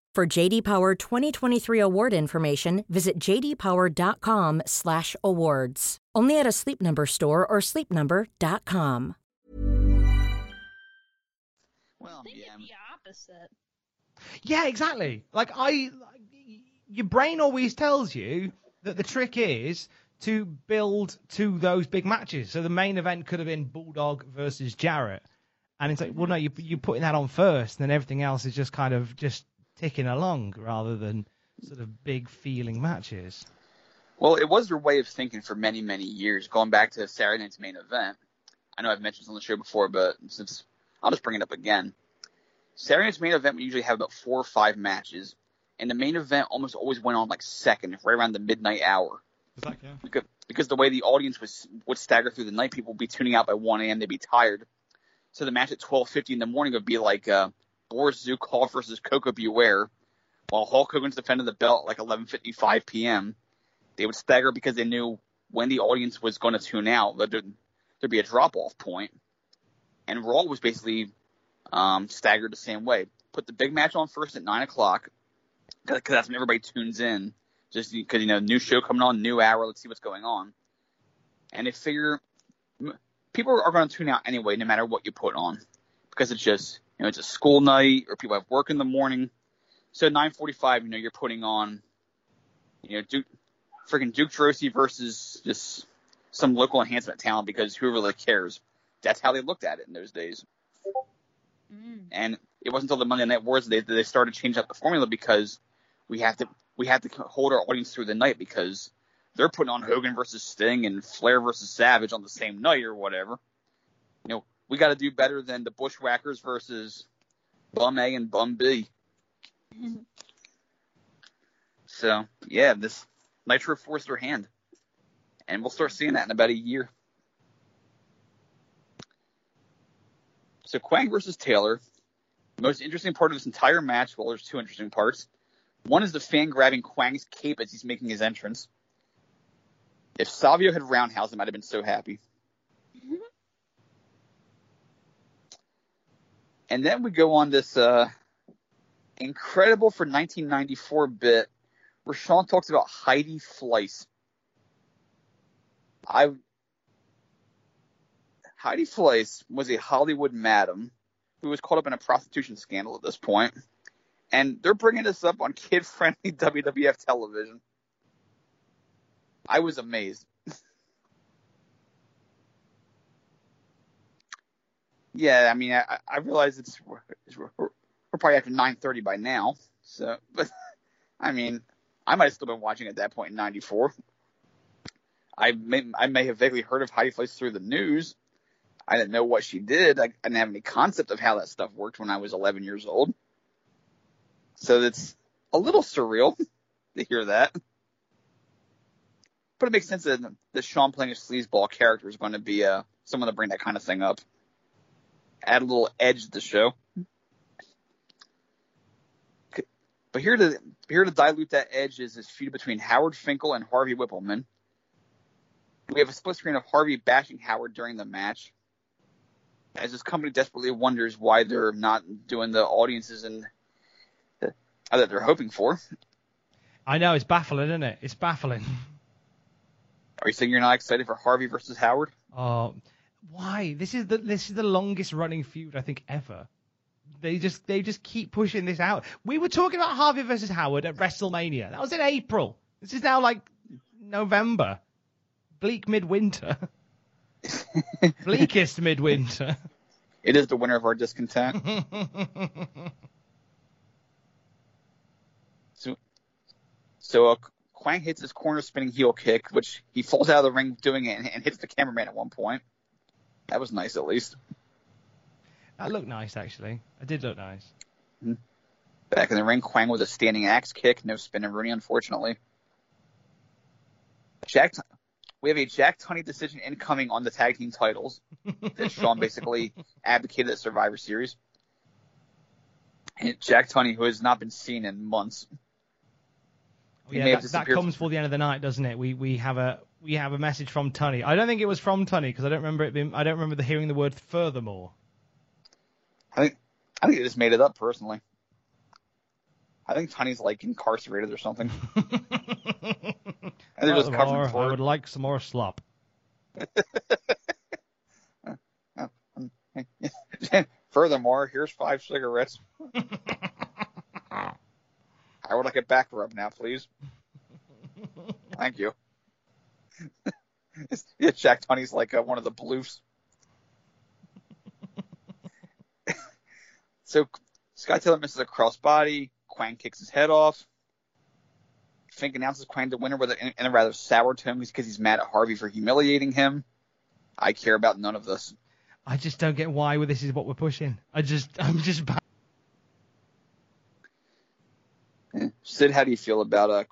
For JD Power 2023 award information, visit jdpower.com/awards. Only at a Sleep Number store or sleepnumber.com. Well, I think yeah. it's the opposite. Yeah, exactly. Like I, your brain always tells you that the trick is to build to those big matches. So the main event could have been Bulldog versus Jarrett, and it's like, well, mm-hmm. no, you you're putting that on first, and then everything else is just kind of just ticking along rather than sort of big feeling matches. Well, it was their way of thinking for many, many years, going back to Saturday night's main event. I know I've mentioned this on the show before, but since I'll just bring it up again. Saturday night's main event we usually have about four or five matches, and the main event almost always went on like second, right around the midnight hour. Exactly. Yeah. Because, because the way the audience was would stagger through the night, people would be tuning out by 1 a.m. They'd be tired. So the match at 12:50 in the morning would be like uh, Boris Zhukov versus Koko B. Ware, while Hulk Hogan's defending the belt at like 11:55 p.m. They would stagger because they knew when the audience was going to tune out that there'd, there'd be a drop off point. And Raw was basically um, staggered the same way. Put the big match on first at nine o'clock because that's when everybody tunes in. Just because you know, new show coming on, new hour. Let's see what's going on. And they figure people are going to tune out anyway, no matter what you put on, because it's just know it's a school night or people have work in the morning. So 9:45, you know, you're putting on, you know, Duke, freaking Duke Droese versus just some local enhancement talent because who really cares? That's how they looked at it in those days. Mm. And it wasn't until the Monday Night Wars that they, they started changing up the formula because we have to we have to hold our audience through the night because they're putting on Hogan versus Sting and Flair versus Savage on the same night or whatever. You know, we got to do better than the Bushwhackers versus Bum A and Bum B. Mm-hmm. So yeah, this Nitro forced their hand, and we'll start seeing that in about a year. So Kwang versus Taylor. The most interesting part of this entire match, well, there's two interesting parts. One is the fan grabbing Kwang's cape as he's making his entrance. If Savio had roundhouse, I might have been so happy. And then we go on this uh, incredible for 1994 bit where Shawn talks about Heidi Fleiss. I Heidi Fleiss was a Hollywood madam who was caught up in a prostitution scandal at this point, and they're bringing this up on kid-friendly WWF television. I was amazed. Yeah, I mean, I, I realize it's we're, we're, probably after 9:30 by now. So, but I mean, I might have still been watching at that point in '94. I may I may have vaguely heard of Heidi Fleiss through the news. I didn't know what she did. I, I didn't have any concept of how that stuff worked when I was 11 years old. So it's a little surreal to hear that. But it makes sense that the Shawn playing a sleazeball character is going to be uh, someone to bring that kind of thing up. Add a little edge to the show. But here to here to dilute that edge is this feud between Howard Finkel and Harvey Wippleman. We have a split screen of Harvey bashing Howard during the match, as this company desperately wonders why they're not doing the audiences and uh, that they're hoping for. I know it's baffling, isn't it? It's baffling. Are you saying you're not excited for Harvey versus Howard? Oh, why? This is the this is the longest running feud I think ever. They just they just keep pushing this out. We were talking about Harvey versus Howard at WrestleMania. That was in April. This is now like November. Bleak midwinter. Bleakest midwinter. It is the winter of our discontent. so, so uh, Kwang hits his corner spinning heel kick, which he falls out of the ring doing it and, and hits the cameraman at one point. That was nice, at least. That looked nice, actually. It did look nice. Mm-hmm. Back in the ring, Kwang with a standing axe kick, no spinning Rooney, unfortunately. Jack, we have a Jack Tunney decision incoming on the tag team titles that Shawn basically advocated at Survivor Series. And Jack Tunney, who has not been seen in months. Oh, yeah, that, that comes for the end of the night, doesn't it? We we have a we have a message from Tunney. I don't think it was from Tunney because I don't remember it being. I don't remember the hearing the word furthermore. I think I think they just made it up personally. I think Tunney's like incarcerated or something. and they're just covering for I would like some more slop. Furthermore, here's five cigarettes. I would like a back rub now, please. Thank you. yeah, Jack Tunney's like uh, one of the bloofs. so Scott Taylor misses a crossbody. Kwang kicks his head off. Fink announces Kwang the winner with a, in, in a rather sour tone because he's mad at Harvey for humiliating him. I care about none of this. I just don't get why this is what we're pushing. I just, I'm just. Sid, how do you feel about uh,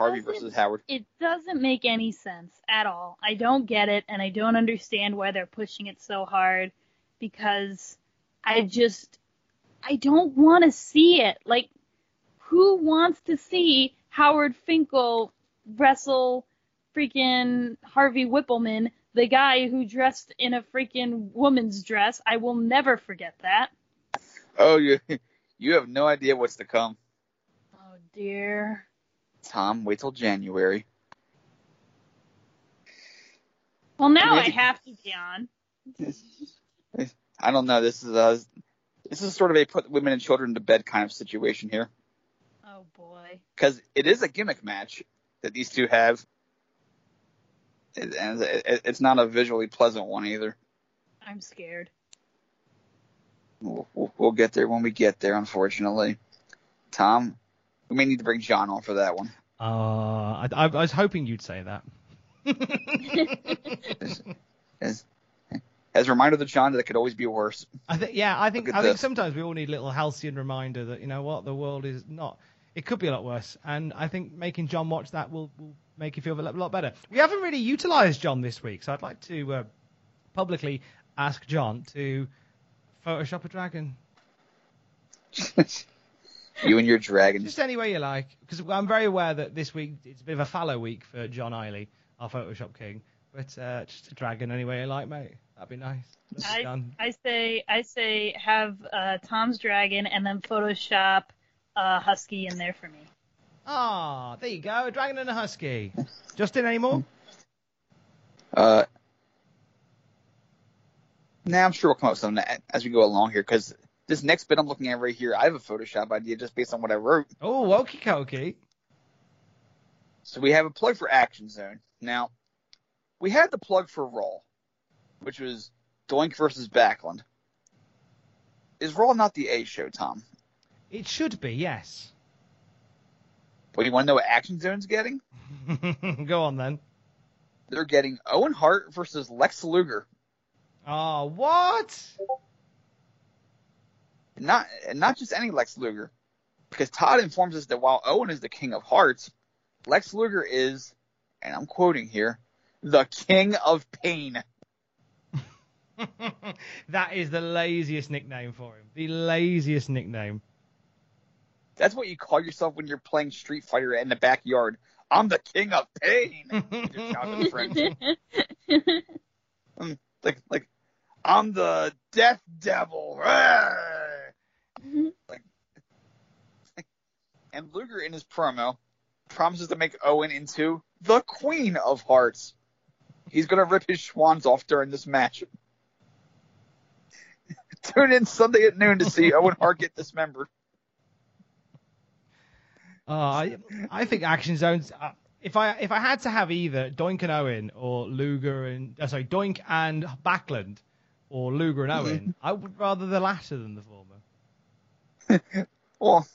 Harvey versus Howard? It doesn't make any sense at all. I don't get it, and I don't understand why they're pushing it so hard because I just, I don't want to see it. Like, who wants to see Howard Finkel wrestle freaking Harvey Wippleman, the guy who dressed in a freaking woman's dress? I will never forget that. Oh, you, you have no idea what's to come. Oh dear. Tom, wait till January. Well, now I have to be on. I don't know. This is a this is sort of a put women and children to bed kind of situation here. Oh boy. Because it is a gimmick match that these two have, and it's not a visually pleasant one either. I'm scared. We'll, we'll get there when we get there, unfortunately. Tom, we may need to bring John on for that one. Uh, I, I, I was hoping you'd say that. as, as, as a reminder to John that it could always be worse. I think, yeah, I think, I think sometimes we all need a little halcyon reminder that you know what the world is not. It could be a lot worse, and I think making John watch that will, will make you feel a lot better. We haven't really utilised John this week, so I'd like to uh, publicly ask John to Photoshop a dragon. You and your dragon. Just any way you like, because I'm very aware that this week it's a bit of a fallow week for John Eiley, our Photoshop king. But uh, just a dragon any way you like, mate. That'd be nice. I, I say I say have uh, Tom's dragon and then Photoshop a husky in there for me. Ah, there you go, a dragon and a husky. Justin, any more? Uh, now nah, I'm sure we'll come up with something as we go along here because this next bit I'm looking at right here, I have a Photoshop idea just based on what I wrote. Oh, okay, okay. So we have a plug for Action Zone. Now, we had the plug for Raw, which was Doink versus Backlund. is Raw not the A show, Tom? It should be, yes. But you want to know what Action Zone's getting? Go on then. They're getting Owen Hart versus Lex Luger. Oh, what? Not not just any Lex Luger, because Todd informs us that while Owen is the King of Hearts, Lex Luger is, and I'm quoting here, the King of Pain. that is the laziest nickname for him. The laziest nickname. That's what you call yourself when you're playing Street Fighter in the backyard. I'm the King of Pain. You're shouting at. Um, like like I'm the Death Devil. like, and Luger in his promo promises to make Owen into the Queen of Hearts. He's gonna rip his schwans off during this match. Tune in Sunday at noon to see Owen Hart get dismembered. Uh, I, I think Action Zones. Uh, if I if I had to have either Doink and Owen or Luger and uh, sorry Doink and Backlund or Luger and Owen, I would rather the latter than the former. well,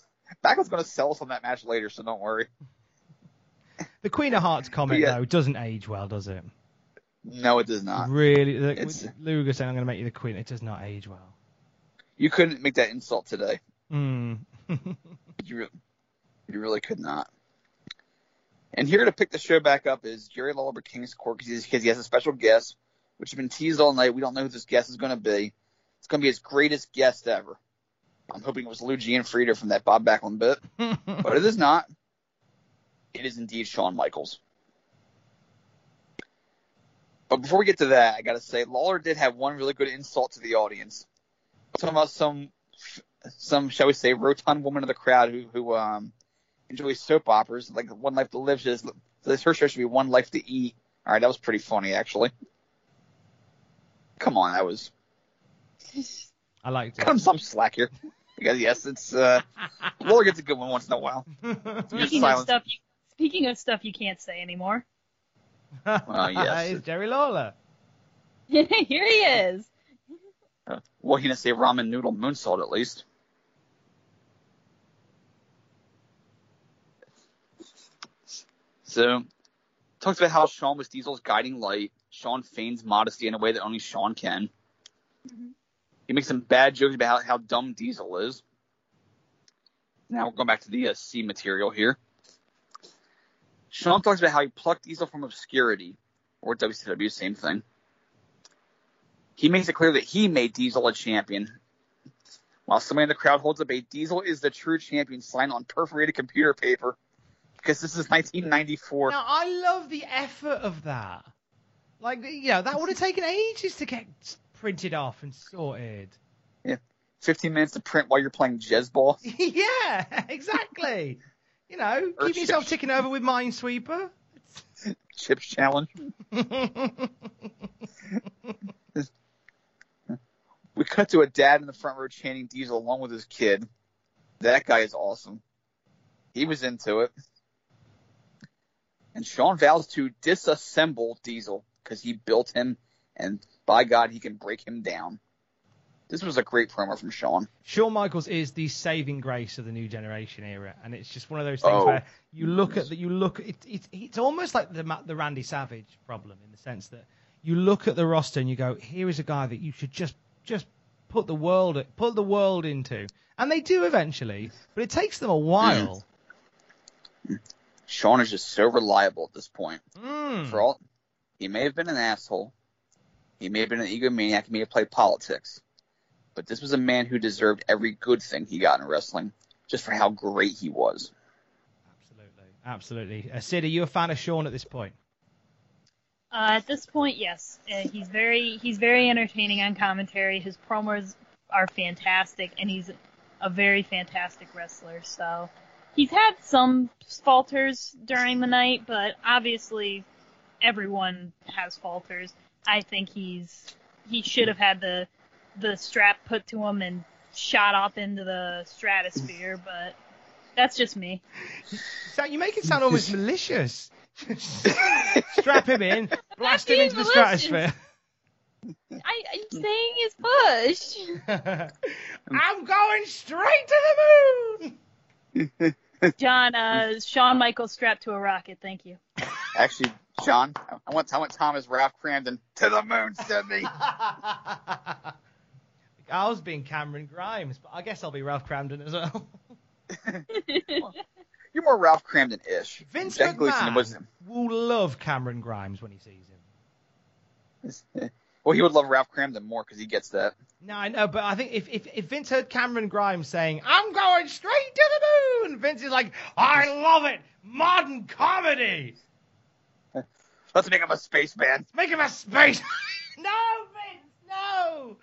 Backlund's gonna sell us on that match later, so don't worry. The Queen of Hearts comment Yeah. though doesn't age well, does it? No, it does not. Really, the, It's- Luger saying I'm going to make you the Queen, it does not age well. You couldn't make that insult today. Mm. You, re- you really could not. And here to pick the show back up is Jerry Lawler King's Court because he has a special guest, which has been teased all night. We don't know who this guest is going to be. It's going to be his greatest guest ever. I'm hoping it was Lou Gianfrieda from that Bob Backlund bit, but it is not. It is indeed Shawn Michaels. But before we get to that, I got to say Lawler did have one really good insult to the audience. Talking about some, some shall we say, rotund woman of the crowd who who um enjoys soap operas. Like One Life to Live says, says her show should be One Life to Eat. All right, that was pretty funny actually. Come on, that was I liked it. Come some slack here. Because yes, it's uh, Lawler gets a good one once in a while. Speaking of stuff, you, speaking of stuff you can't say anymore. Well, yes. it's Jerry Lawler. Here he is. Uh, well, he didn't say ramen noodle moonsault at least. So, talks about how Shawn was Diesel's guiding light. Shawn feigns modesty in a way that only Shawn can. He makes some bad jokes about how, how dumb Diesel is. Now we're going back to the uh, C material here. Shawn talks about how he plucked Diesel from obscurity, or WCW, same thing. He makes it clear that he made Diesel a champion. While somebody in the crowd holds up a Diesel is the true champion sign on perforated computer paper. Because this is 1994. Now I love the effort of that. Like you know, that would have taken ages to get printed off and sorted. Yeah. 15 minutes to print while you're playing JezzBall. yeah, exactly. You know, Or keep yourself ticking over with Minesweeper. Chips challenge. We cut to a dad in the front row chanting Diesel along with his kid. That guy is awesome. He was into it. And Shawn vows to disassemble Diesel because he built him, and by God, he can break him down. This was a great promo from Sean. Shawn Michaels is the saving grace of the new generation era, and it's just one of those things Oh. where you look at that. You look. It, it, it's almost like the the Randy Savage problem in the sense that you look at the roster and you go, here is a guy that you should just just put the world put the world into, and they do eventually, but it takes them a while. Shawn is just so reliable at this point. Mm. For all, he may have been an asshole. He may have been an egomaniac. He may have played politics. But this was a man who deserved every good thing he got in wrestling, just for how great he was. Absolutely. Absolutely. Uh, Sid, are you a fan of Shawn at this point? Uh, at this point, yes, uh, he's very he's very entertaining on commentary. His promos are fantastic, and he's a very fantastic wrestler. So he's had some falters during the night, but obviously everyone has falters. I think he's he should have had the the strap put to him and shot up into the stratosphere, but that's just me. So you make it sound almost malicious. Strap him in, blast him being into the stratosphere. I, I'm saying is push. I'm going straight to the moon. John, uh, Shawn Michaels strapped to a rocket. Thank you. Actually, John, I want I want Thomas Ralph Kramden to the moon, Sydney. I was being Cameron Grimes, but I guess I'll be Ralph Kramden as well. You're more Ralph Kramden-ish. Vince Jack McMahon was. will love Cameron Grimes when he sees him. Well, he would love Ralph Kramden more because he gets that. No, I know, but I think if, if, if Vince heard Cameron Grimes saying, I'm going straight to the moon, Vince is like, I love it! Modern comedy! Let's make him a spaceman. Make him a space. no, Vince, no!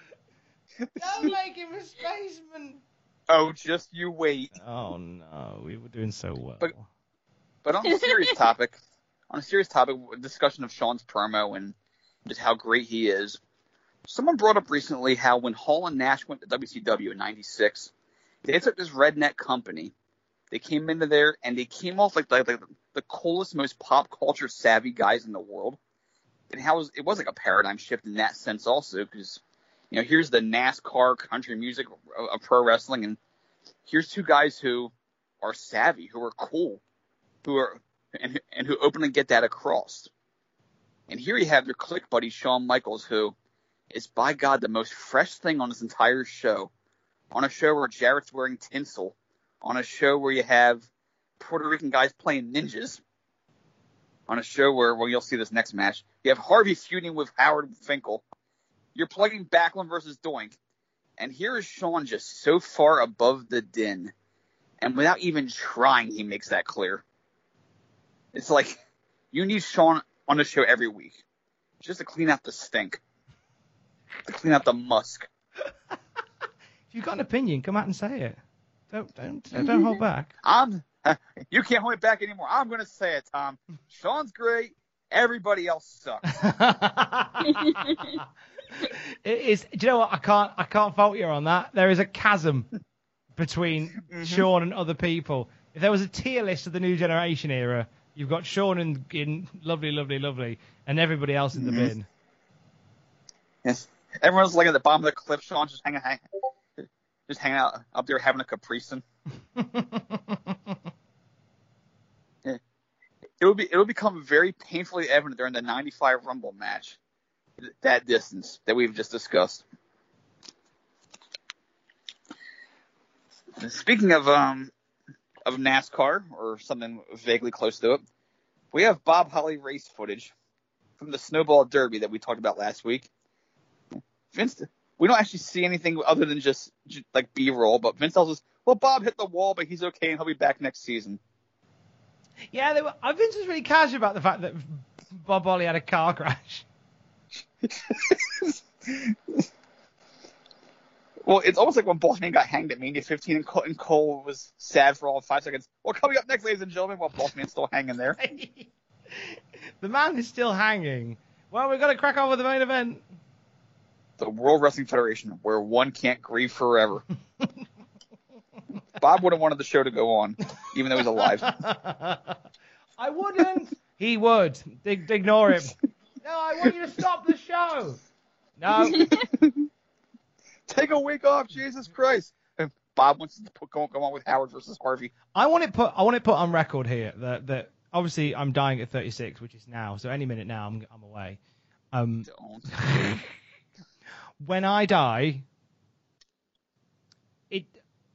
Don't make him a spaceman. Oh, just you wait. Oh no, we were doing so well. But- But on a serious topic, on a serious topic, discussion of Shawn's promo and just how great he is. Someone brought up recently how when Hall and Nash went to WCW in '96, they took this redneck company. They came into there and they came off like the, the, the coolest, most pop culture savvy guys in the world. And how it was, it was like a paradigm shift in that sense also because you know here's the NASCAR country music of, of pro wrestling and here's two guys who are savvy, who are cool, who are and and who openly get that across. And here you have your Kliq buddy Shawn Michaels, who is by God the most fresh thing on this entire show. On a show where Jarrett's wearing tinsel, on a show where you have Puerto Rican guys playing ninjas, on a show where well you'll see this next match, you have Harvey feuding with Howard Finkel. You're plugging Backlund versus Doink, and here is Shawn just so far above the din, and without even trying, he makes that clear. It's like you need Shawn on the show every week, just to clean out the stink, to clean out the musk. if you've got an opinion, come out and say it. Don't don't don't mm-hmm. hold back. I'm you can't hold it back anymore. I'm gonna say it, Tom. Shawn's great. Everybody else sucks. it is. Do you know what? I can't. I can't fault you on that. There is a chasm between mm-hmm. Shawn and other people. If there was a tier list of the new generation era, you've got Shawn in, in lovely, lovely, lovely, and everybody else in the mm-hmm. bin. Yes. Everyone's like at the bottom of the cliff. Shawn's just hanging, hang, just hanging out up there having a capricin. It would be it would become very painfully evident during the '95 Rumble match that distance that we've just discussed. Speaking of um of NASCAR or something vaguely close to it, we have Bob Holly race footage from the Snowball Derby that we talked about last week. Vince, we don't actually see anything other than just, j like B-roll, but Vince tells us, "Well, Bob hit the wall, but he's okay and he'll be back next season." Yeah, they were, I Vince was really casual about the fact that Bob Holly had a car crash. Well, it's almost like when Bossman got hanged at Mania 15 and Cole, and Cole was sad for all five seconds. Well, coming up next, ladies and gentlemen, while Bossman's still hanging there. the man is still hanging. Well, we've got to crack on with the main event. The World Wrestling Federation, where one can't grieve forever. Bob would have wanted the show to go on, even though he's alive. I wouldn't. he would. D- ignore him. No, I want you to stop the show. No. Take a week off, Jesus Christ. And Bob wants to put, go, go on with Howard versus Harvey. I want it put. I want it put on record here that that obviously I'm dying at 36, which is now. So any minute now, I'm I'm away. Um, Don't. when I die, it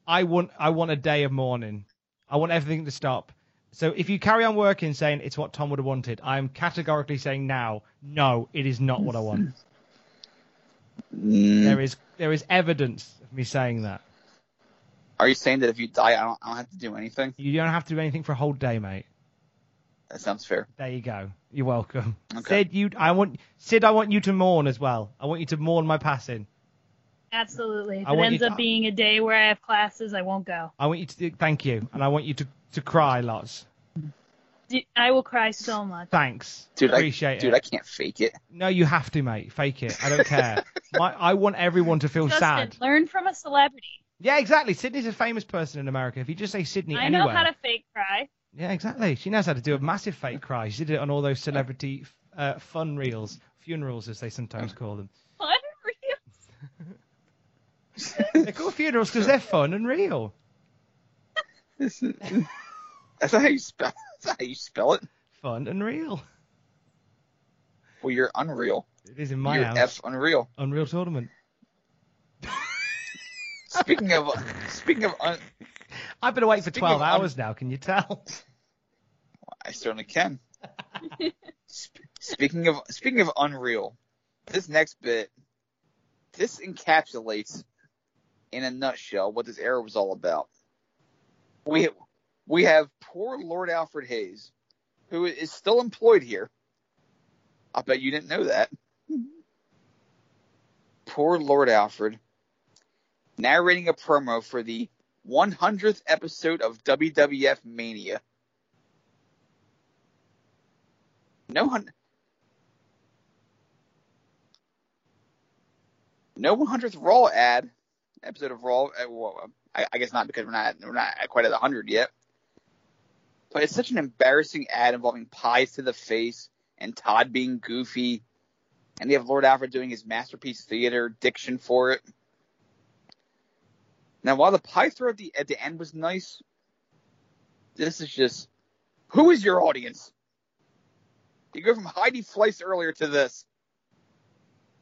I want I want a day of mourning. I want everything to stop. So if you carry on working saying it's what Tom would have wanted, I am categorically saying now, no, it is not what I want. Mm. there is there is evidence of me saying that. Are you saying that if you die, I don't, I don't have to do anything? You don't have to do anything for a whole day, mate. That sounds fair. There you go. You're welcome. Okay. Sid, you I want Sid, I want you to mourn as well. I want you to mourn my passing. Absolutely. If I it want you ends up being a day where I have classes, I won't go. I want you to thank you, and I want you to to cry lots. I will cry so much. Thanks. Dude, Appreciate I, dude. I can't fake it. No, you have to, mate. Fake it. I don't care. my, I want everyone to feel Justin, sad. learn from a celebrity. Yeah, exactly. Sydney's a famous person in America. If you just say Sydney I anywhere. know how to fake cry. Yeah, exactly. She knows how to do a massive fake cry. She did it on all those celebrity uh, fun reels, funerals as they sometimes call them. they're called funerals because they're fun and real. That's how you spell. That's how you spell it. Fun and real. Well, you're unreal. It is in my you're house. F unreal. Unreal tournament. Speaking of speaking of un, I've been awake for 12 of un- hours now. Can you tell? I certainly can. Sp- speaking of speaking of unreal, this next bit, this encapsulates in a nutshell what this era was all about. We we have poor Lord Alfred Hayes, who is still employed here. I bet you didn't know that. Poor Lord Alfred, narrating a promo for the 100th episode of WWF Mania. No hun- No 100th Raw ad episode of Raw. uh, well, I, I guess not because we're not we're not quite at 100 yet. But it's such an embarrassing ad involving pies to the face and Todd being goofy, and they have Lord Alfred doing his masterpiece theater diction for it. Now, while the pie throw at the at the end was nice, this is just who is your audience? You go from Heidi Fleiss earlier to this.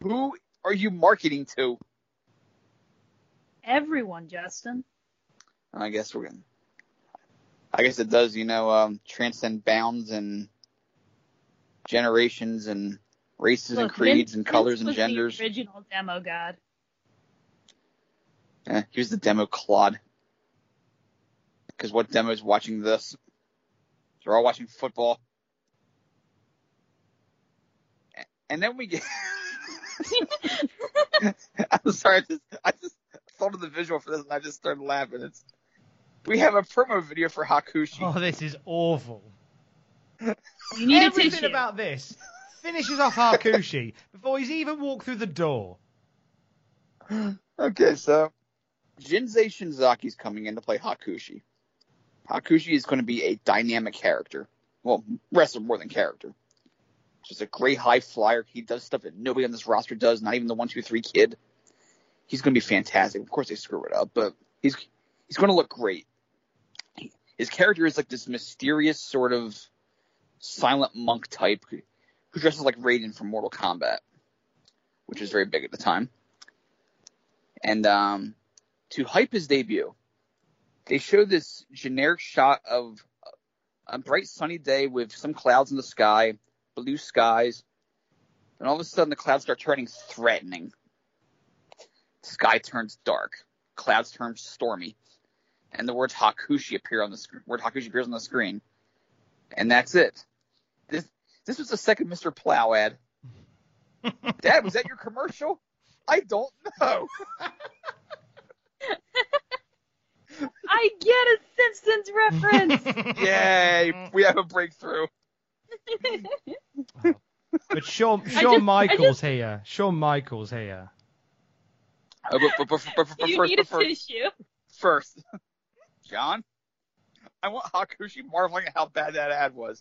Who are you marketing to? Everyone, Justin. I guess we're gonna. I guess it does, you know, um, transcend bounds and generations and races and creeds Vince- and colors Vince and was genders. The original demo god. Eh, here's the demo clod. Because what demo is watching this? They're all watching football. And then we get. I'm sorry, I just, I just thought of the visual for this and I just started laughing. It's we have a promo video for Hakushi. Oh, this is awful. You need a Everything tissue. about this finishes off Hakushi before he's even walked through the door. Okay, so Jinsei Shinzaki's coming in to play Hakushi. Hakushi is going to be a dynamic character. Well, wrestler more than character. Just a great high flyer. He does stuff that nobody on this roster does, not even the one two three kid. He's going to be fantastic. Of course, they screw it up, but he's he's going to look great. His character is like this mysterious sort of silent monk type who dresses like Raiden from Mortal Kombat, which was very big at the time. And um, to hype his debut, they show this generic shot of a bright sunny day with some clouds in the sky, blue skies, and all of a sudden the clouds start turning threatening. Sky turns dark, clouds turn stormy, and the words Hakushi appear on the screen. Word Hakushi appears on the screen, and that's it. This this was the second Mr. Plow ad. Dad, was that your commercial? I don't know. I get a Simpsons reference. Yay, we have a breakthrough. But Shawn, Shawn just- Michaels just- here. Shawn Michaels here. But, but, but, but, but you first, need a first, tissue. first, John, I want Hakushi marveling at how bad that ad was.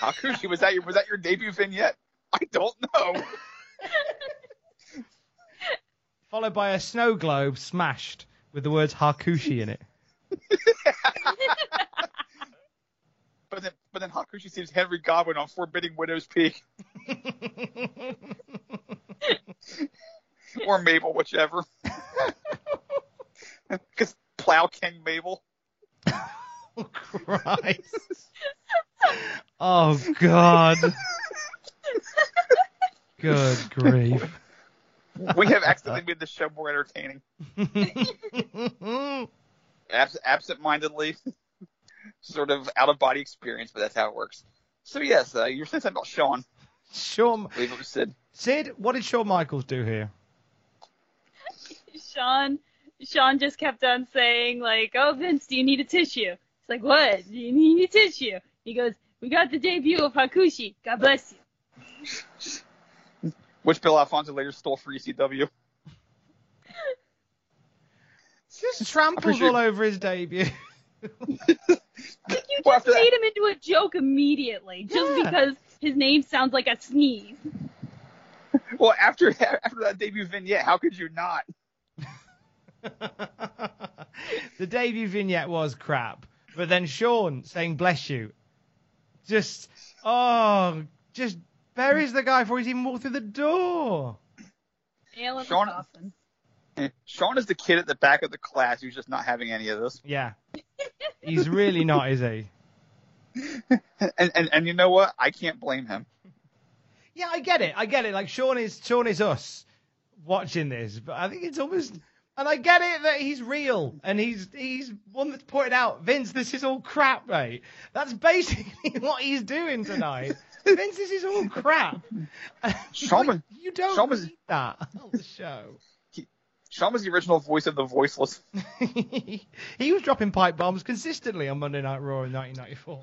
Hakushi, was that your was that your debut vignette? I don't know. Followed by a snow globe smashed with the words Hakushi in it. But then, but then Hakushi sees Henry Godwinn on Forbidding Widow's Peak, or Mabel, whichever. Because Plow King Mabel. oh, Christ. Oh, God. Good grief. We have accidentally made the show more entertaining. Abs- absent-mindedly, sort of out-of-body experience, but that's how it works. So yes, uh, you were saying something about Sean. Shawn, I believe it was Sid. Sid, what did Shawn Michaels do here? Shawn Shawn just kept on saying like, "Oh Vince, do you need a tissue?" It's like, "What? Do you need a tissue?" He goes, "We got the debut of Hakushi. God bless you." Which Bill Alfonso later stole for ECW. Just tramples appreciate- all over his debut. Like you Well, just after that- made him into a joke immediately, just Yeah. because his name sounds like a sneeze. Well, after after that debut vignette, how could you not? the debut vignette was crap, but then Shawn saying "bless you," just oh, just buries the guy before he's even walked through the door. Nail in the Shawn- coffin. Shawn is the kid at the back of the class who's just not having any of this. Yeah, he's really not, is he? And and, and you know what? I can't blame him. Yeah, I get it. I get it. Like Shawn is Shawn is us watching this, but I think it's almost and I get it that he's real and he's he's one that's pointed out, Vince, this is all crap, mate. That's basically what he's doing tonight. Vince, this is all crap. Was- you don't was- need that on the show. Was the original voice of the voiceless. he was dropping pipe bombs consistently on Monday Night Raw in 1994.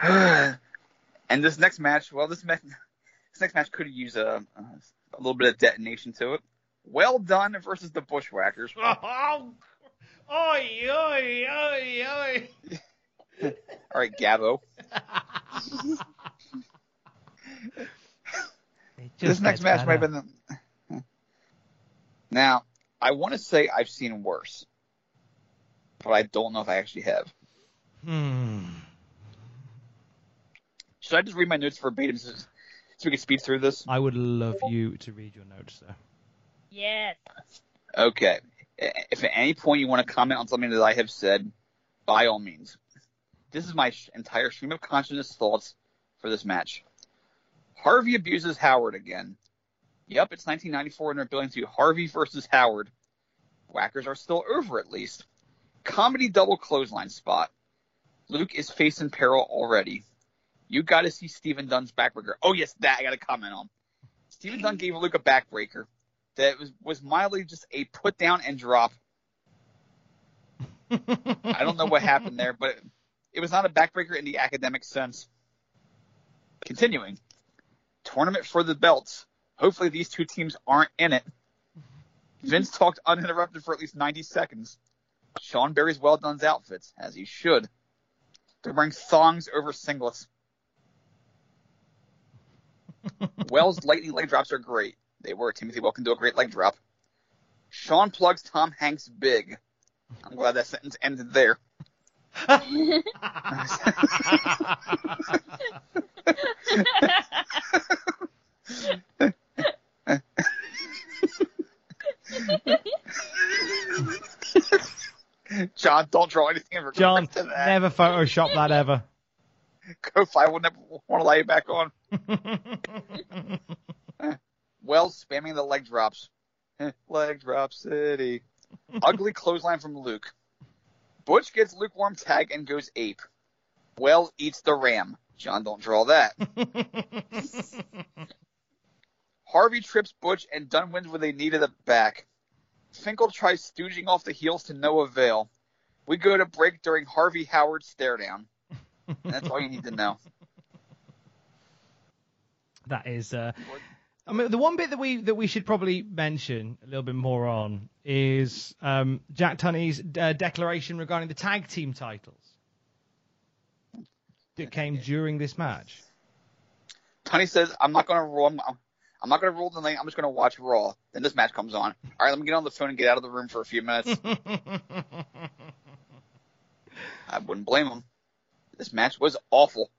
and this next match, well, this, ma- this next match could use a, a little bit of detonation to it. Well Dunn versus the Bushwhackers. oh, oi, oi, oi, oi. All right, Gabo. this next match might have been. The... Now, I want to say I've seen worse, but I don't know if I actually have. Hmm. Should I just read my notes verbatim so so we can speed through this? I would love you to read your notes, sir. Yes. Okay. If at any point you want to comment on something that I have said, by all means. This is my entire stream of consciousness thoughts for this match. Harvey abuses Howard again. Yep, it's 1994 and they're building to Harvey versus Howard. Whackers are still over at least. Comedy double clothesline spot. Luke is facing peril already. You got to see Steven Dunn's backbreaker. Oh yes, that I got to comment on. Steven Dunn gave Luke a backbreaker that was was mildly just a put down and drop. I don't know what happened there, but it was not a backbreaker in the academic sense. Continuing, tournament for the belts. Hopefully these two teams aren't in it. Vince talked uninterrupted for at least 90 seconds. Shawn Barry's Well Dunn's outfits, as he should. They're wearing thongs over singlets. Wells' lightning leg drops are great. They were. Timothy Well can do a great leg drop. Shawn plugs Tom Hanks big. I'm glad that sentence ended there. John, don't draw anything John, to that. never Photoshop that ever. Ko-Fi will never want to you back on. well, spamming the leg drops. leg drop city. Ugly clothesline from Luke. Butch gets lukewarm tag and goes ape. Well eats the ram. John, don't draw that. Harvey trips Butch and Dunn wins with a knee to the back. Finkel tries stooging off the heels to no avail. We go to break during Harvey Howard's stare down. That's all you need to know. That is. Uh, I mean, the one bit that we that we should probably mention a little bit more on is um, Jack Tunney's uh, declaration regarding the tag team titles that came during this match. Tunney says, "I'm not going to roll. I'm, I'm not going to roll the night. I'm just going to watch Raw." Then this match comes on. All right, let me get on the phone and get out of the room for a few minutes. I wouldn't blame him. This match was awful.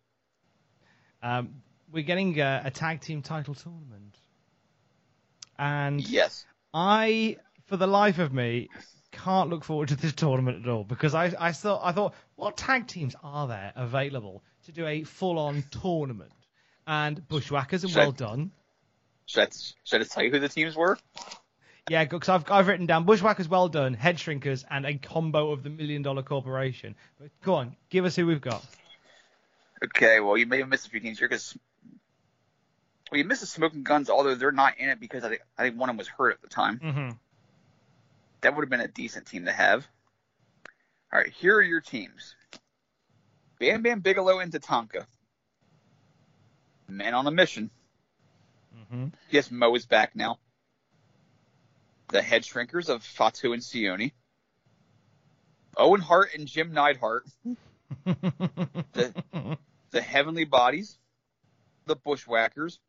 Um, we're getting a, a tag team title tournament, and Yes. I, for the life of me, can't look forward to this tournament at all because I, I thought, I thought, what tag teams are there available to do a full-on tournament? And Bushwhackers and Should I- Well Dunn. Should I, should I tell you who the teams were? Yeah, because I've, I've written down Bushwhackers, Well Dunn, Head Shrinkers, and a combo of the Million Dollar Corporation. But go on, give us who we've got. Okay, well, you may have missed a few teams here because. Well, you missed the Smoking Guns, although they're not in it because I think, I think one of them was hurt at the time. Mm-hmm. That would have been a decent team to have. All right, here are your teams Bam Bam Bigelow and Tatanka. Man on a mission. Mm-hmm. Yes, Mo is back now. The head shrinkers of Fatu and Sione. Owen Hart and Jim Neidhart. the, the Heavenly Bodies. the Bushwhackers,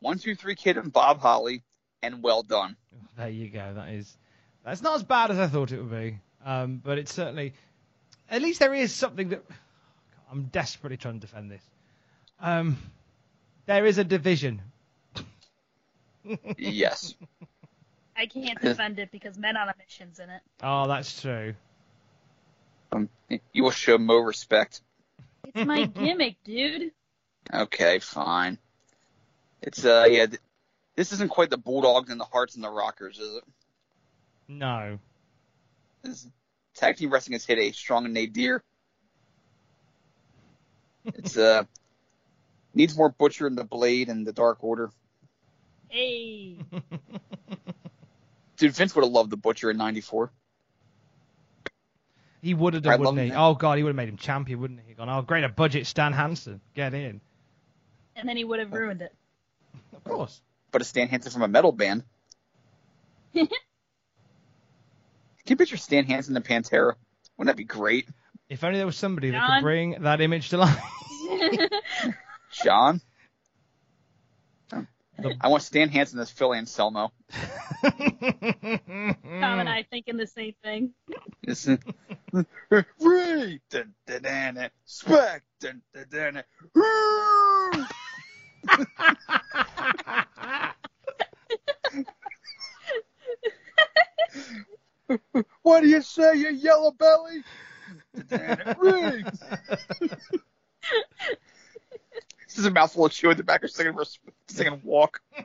One Two Three Kid and Bob Holly, and Well Dunn. There you go. That is that's not as bad as I thought it would be, um, but it's certainly at least there is something that I'm desperately trying to defend this. Um, there is a division. yes. I can't defend it because Men on a Mission's in it. Oh, that's true. Um, you will show Mo respect. It's my gimmick, dude. Okay, fine. It's uh yeah, th- this isn't quite the Bulldogs and the Hearts and the Rockers, is it? No. This tag team wrestling has hit a strong and nadir. It's uh needs more Butcher and the Blade and the Dark Order. Hey. Dude, Vince would have loved the Butcher in '94. He would have done, love wouldn't he? that. Oh god, he would have made him champion, wouldn't he? Gone, oh great, a budget Stan Hansen, get in. and then he would have ruined it. Of course. But a Stan Hansen from a metal band. Can you picture Stan Hansen and Pantera? Wouldn't that be great? If only there was somebody that could bring that image to life. John? I want Stan Hansen as Phil Anselmo. Tom and I thinking the same thing. Ray! Dun, dun, dun, dun, Spec! Dun, dun, dun, dun, what do you say, you yellow belly? Dun, dun, dun, Ray! This is a mouthful of chew at the back of singing, for, singing Walk.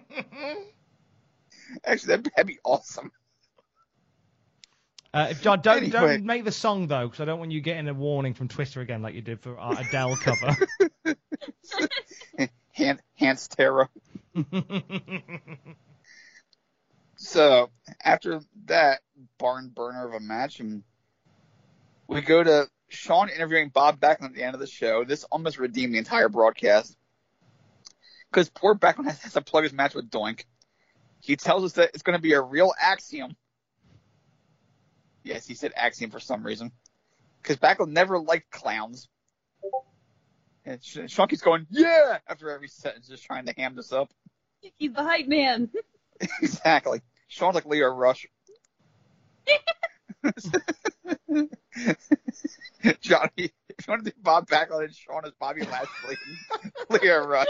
Actually, that'd, that'd be awesome. Uh, if John, don't Anyway. don't make the song though, because I don't want you getting a warning from Twitter again, like you did for our Adele cover. Hand, Hans Terra. So after that barn burner of a match, and we go to Shawn interviewing Bob Backlund at the end of the show. This almost redeemed the entire broadcast because poor Backlund has, has to plug his match with Doink. He tells us that it's going to be a real axiom. Yes, he said axiom for some reason because Backlund never liked clowns. And Shawn keeps going, yeah, after every sentence, just trying to ham this up. He's the hype man. exactly. Shawn's like Lio Rush. Johnny, if you want to do Bob Backlund and Shawn as Bobby Lashley and Lio Rush,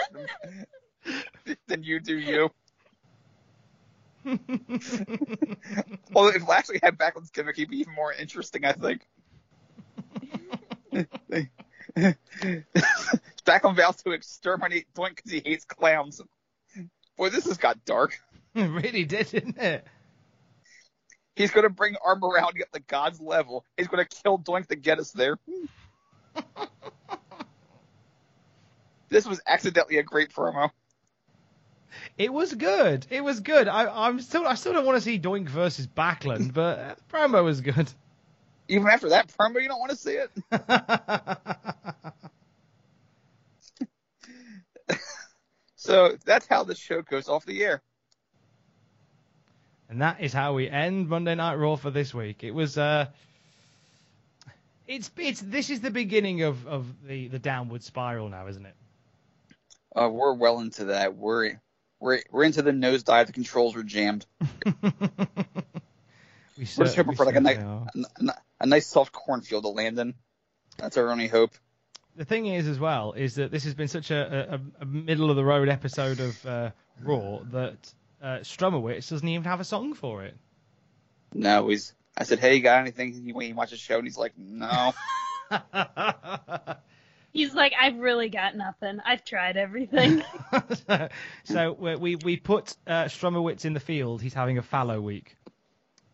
then, then you do you. Although if Lashley had Backlund's gimmick, he'd be even more interesting, I think. Backlund vows to exterminate Doink because he hates clowns. Boy, this has got dark. it really did, didn't it? He's going to bring our morality up to God's level. He's going to kill Doink to get us there. this was accidentally a great promo. It was good. It was good. I, I'm still, I still don't want to see Doink versus Backlund, but the promo was good. Even after that promo, you don't want to see it. so that's how the show goes off the air. And that is how we end Monday Night Raw for this week. It was uh it's it's this is the beginning of, of the, the downward spiral now, isn't it? Uh, we're well into that. We're we're we're into the nosedive. The controls were jammed. We We're just hoping we for like a nice a, a nice soft cornfield to land in. That's our only hope. The thing is as well is that this has been such a, a, a middle of the road episode of uh, Raw that uh, Strumowitz doesn't even have a song for it. No, he's. I said, hey, you got anything when you watch the show? And he's like, no. He's like, I've really got nothing. I've tried everything. so we we, we put uh, Strumowitz in the field. He's having a fallow week,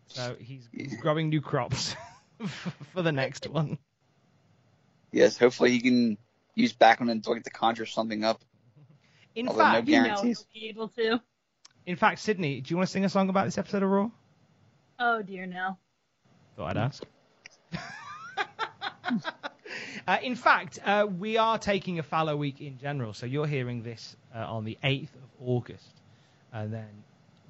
so he's growing new crops for the next one. yes, hopefully he can use Backlund and Doink to conjure something up. In Although no fact, you know guarantees. he'll be able to. In fact, Sydney, do you want to sing a song about this episode of Raw? Oh dear, no. Thought I'd ask. uh, in fact, uh, we are taking a fallow week in general, so you're hearing this uh, on the 8th of August, and then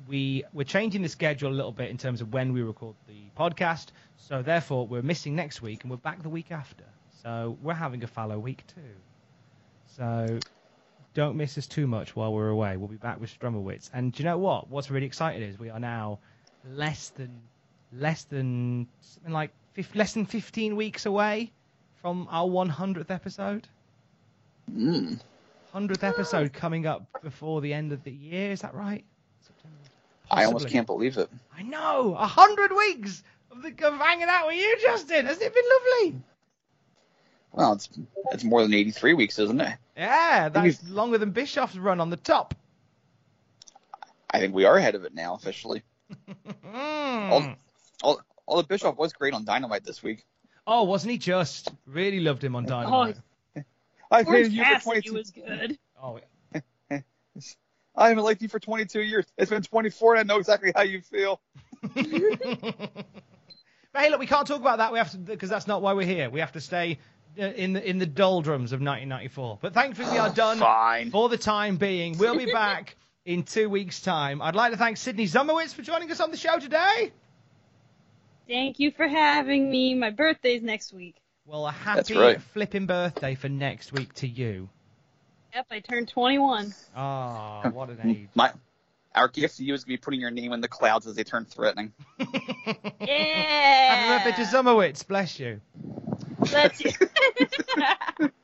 we we're changing the schedule a little bit in terms of when we record the podcast. So therefore, we're missing next week, and we're back the week after. So we're having a fallow week too. So don't miss us too much while we're away. We'll be back with Strummerwitz. And do you know what? What's really exciting is we are now less than less than something like fif- less than 15 weeks away from our 100th episode. Mm. 100th episode coming up before the end of the year. Is that right? I almost can't believe it. I know. a 100 weeks of, the, of hanging out with you, Justin. Hasn't it been lovely? Well, it's it's more than 83 weeks, isn't it? Yeah, that's longer than Bischoff's run on the top. I think we are ahead of it now officially. All, all, all the Bischoff was great on Dynamite this week. Oh, wasn't he just? Really loved him on oh, Dynamite. I've Orange hated you for Cassidy 22. was good. Oh, I haven't liked you for 22 years. It's been 24, and I know exactly how you feel. But hey, look, we can't talk about that. We have to because that's not why we're here. We have to stay in the in the doldrums of 1994. But thankfully, we are done Fine. for the time being. We'll be back in two weeks' time. I'd like to thank Sydney Zumowitz for joining us on the show today. Thank you for having me. My birthday's next week. Well, a happy right. flipping birthday for next week to you. Yep, I turned 21. Ah, what an age. My, our gift to you is going to be putting your name in the clouds as they turn threatening. Yeah. Happy birthday to Zumowitz. Bless you. Bless you.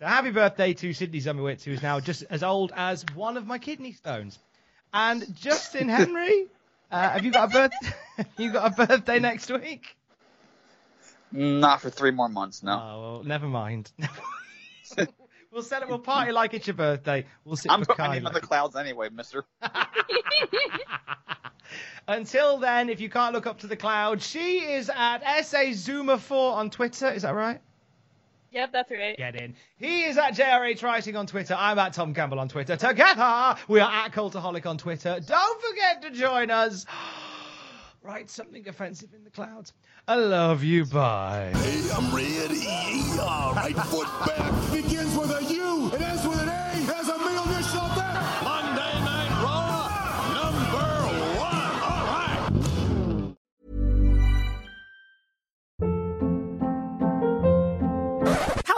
So happy birthday to Sydney Zumowitz, who is now just as old as one of my kidney stones. And Justin Henry, uh, have you got a birth? you got a birthday next week? Not for three more months, no. Oh well, never mind. we'll set it. We'll party like it's your birthday. We'll sit I'm for putting my in like the clouds anyway, mister. Until then, if you can't look up to the cloud, she is at SA Zuma 4 on Twitter. Is that right? yep, that's right. Get in. He is at JRH Writing on Twitter. I'm at Tom Campbell on Twitter. Together, we are at Cultaholic on Twitter. Don't forget to join us. Write something offensive in the clouds. I love you. Bye. Hey, I'm ready. All right, foot back. Begins with a U and ends with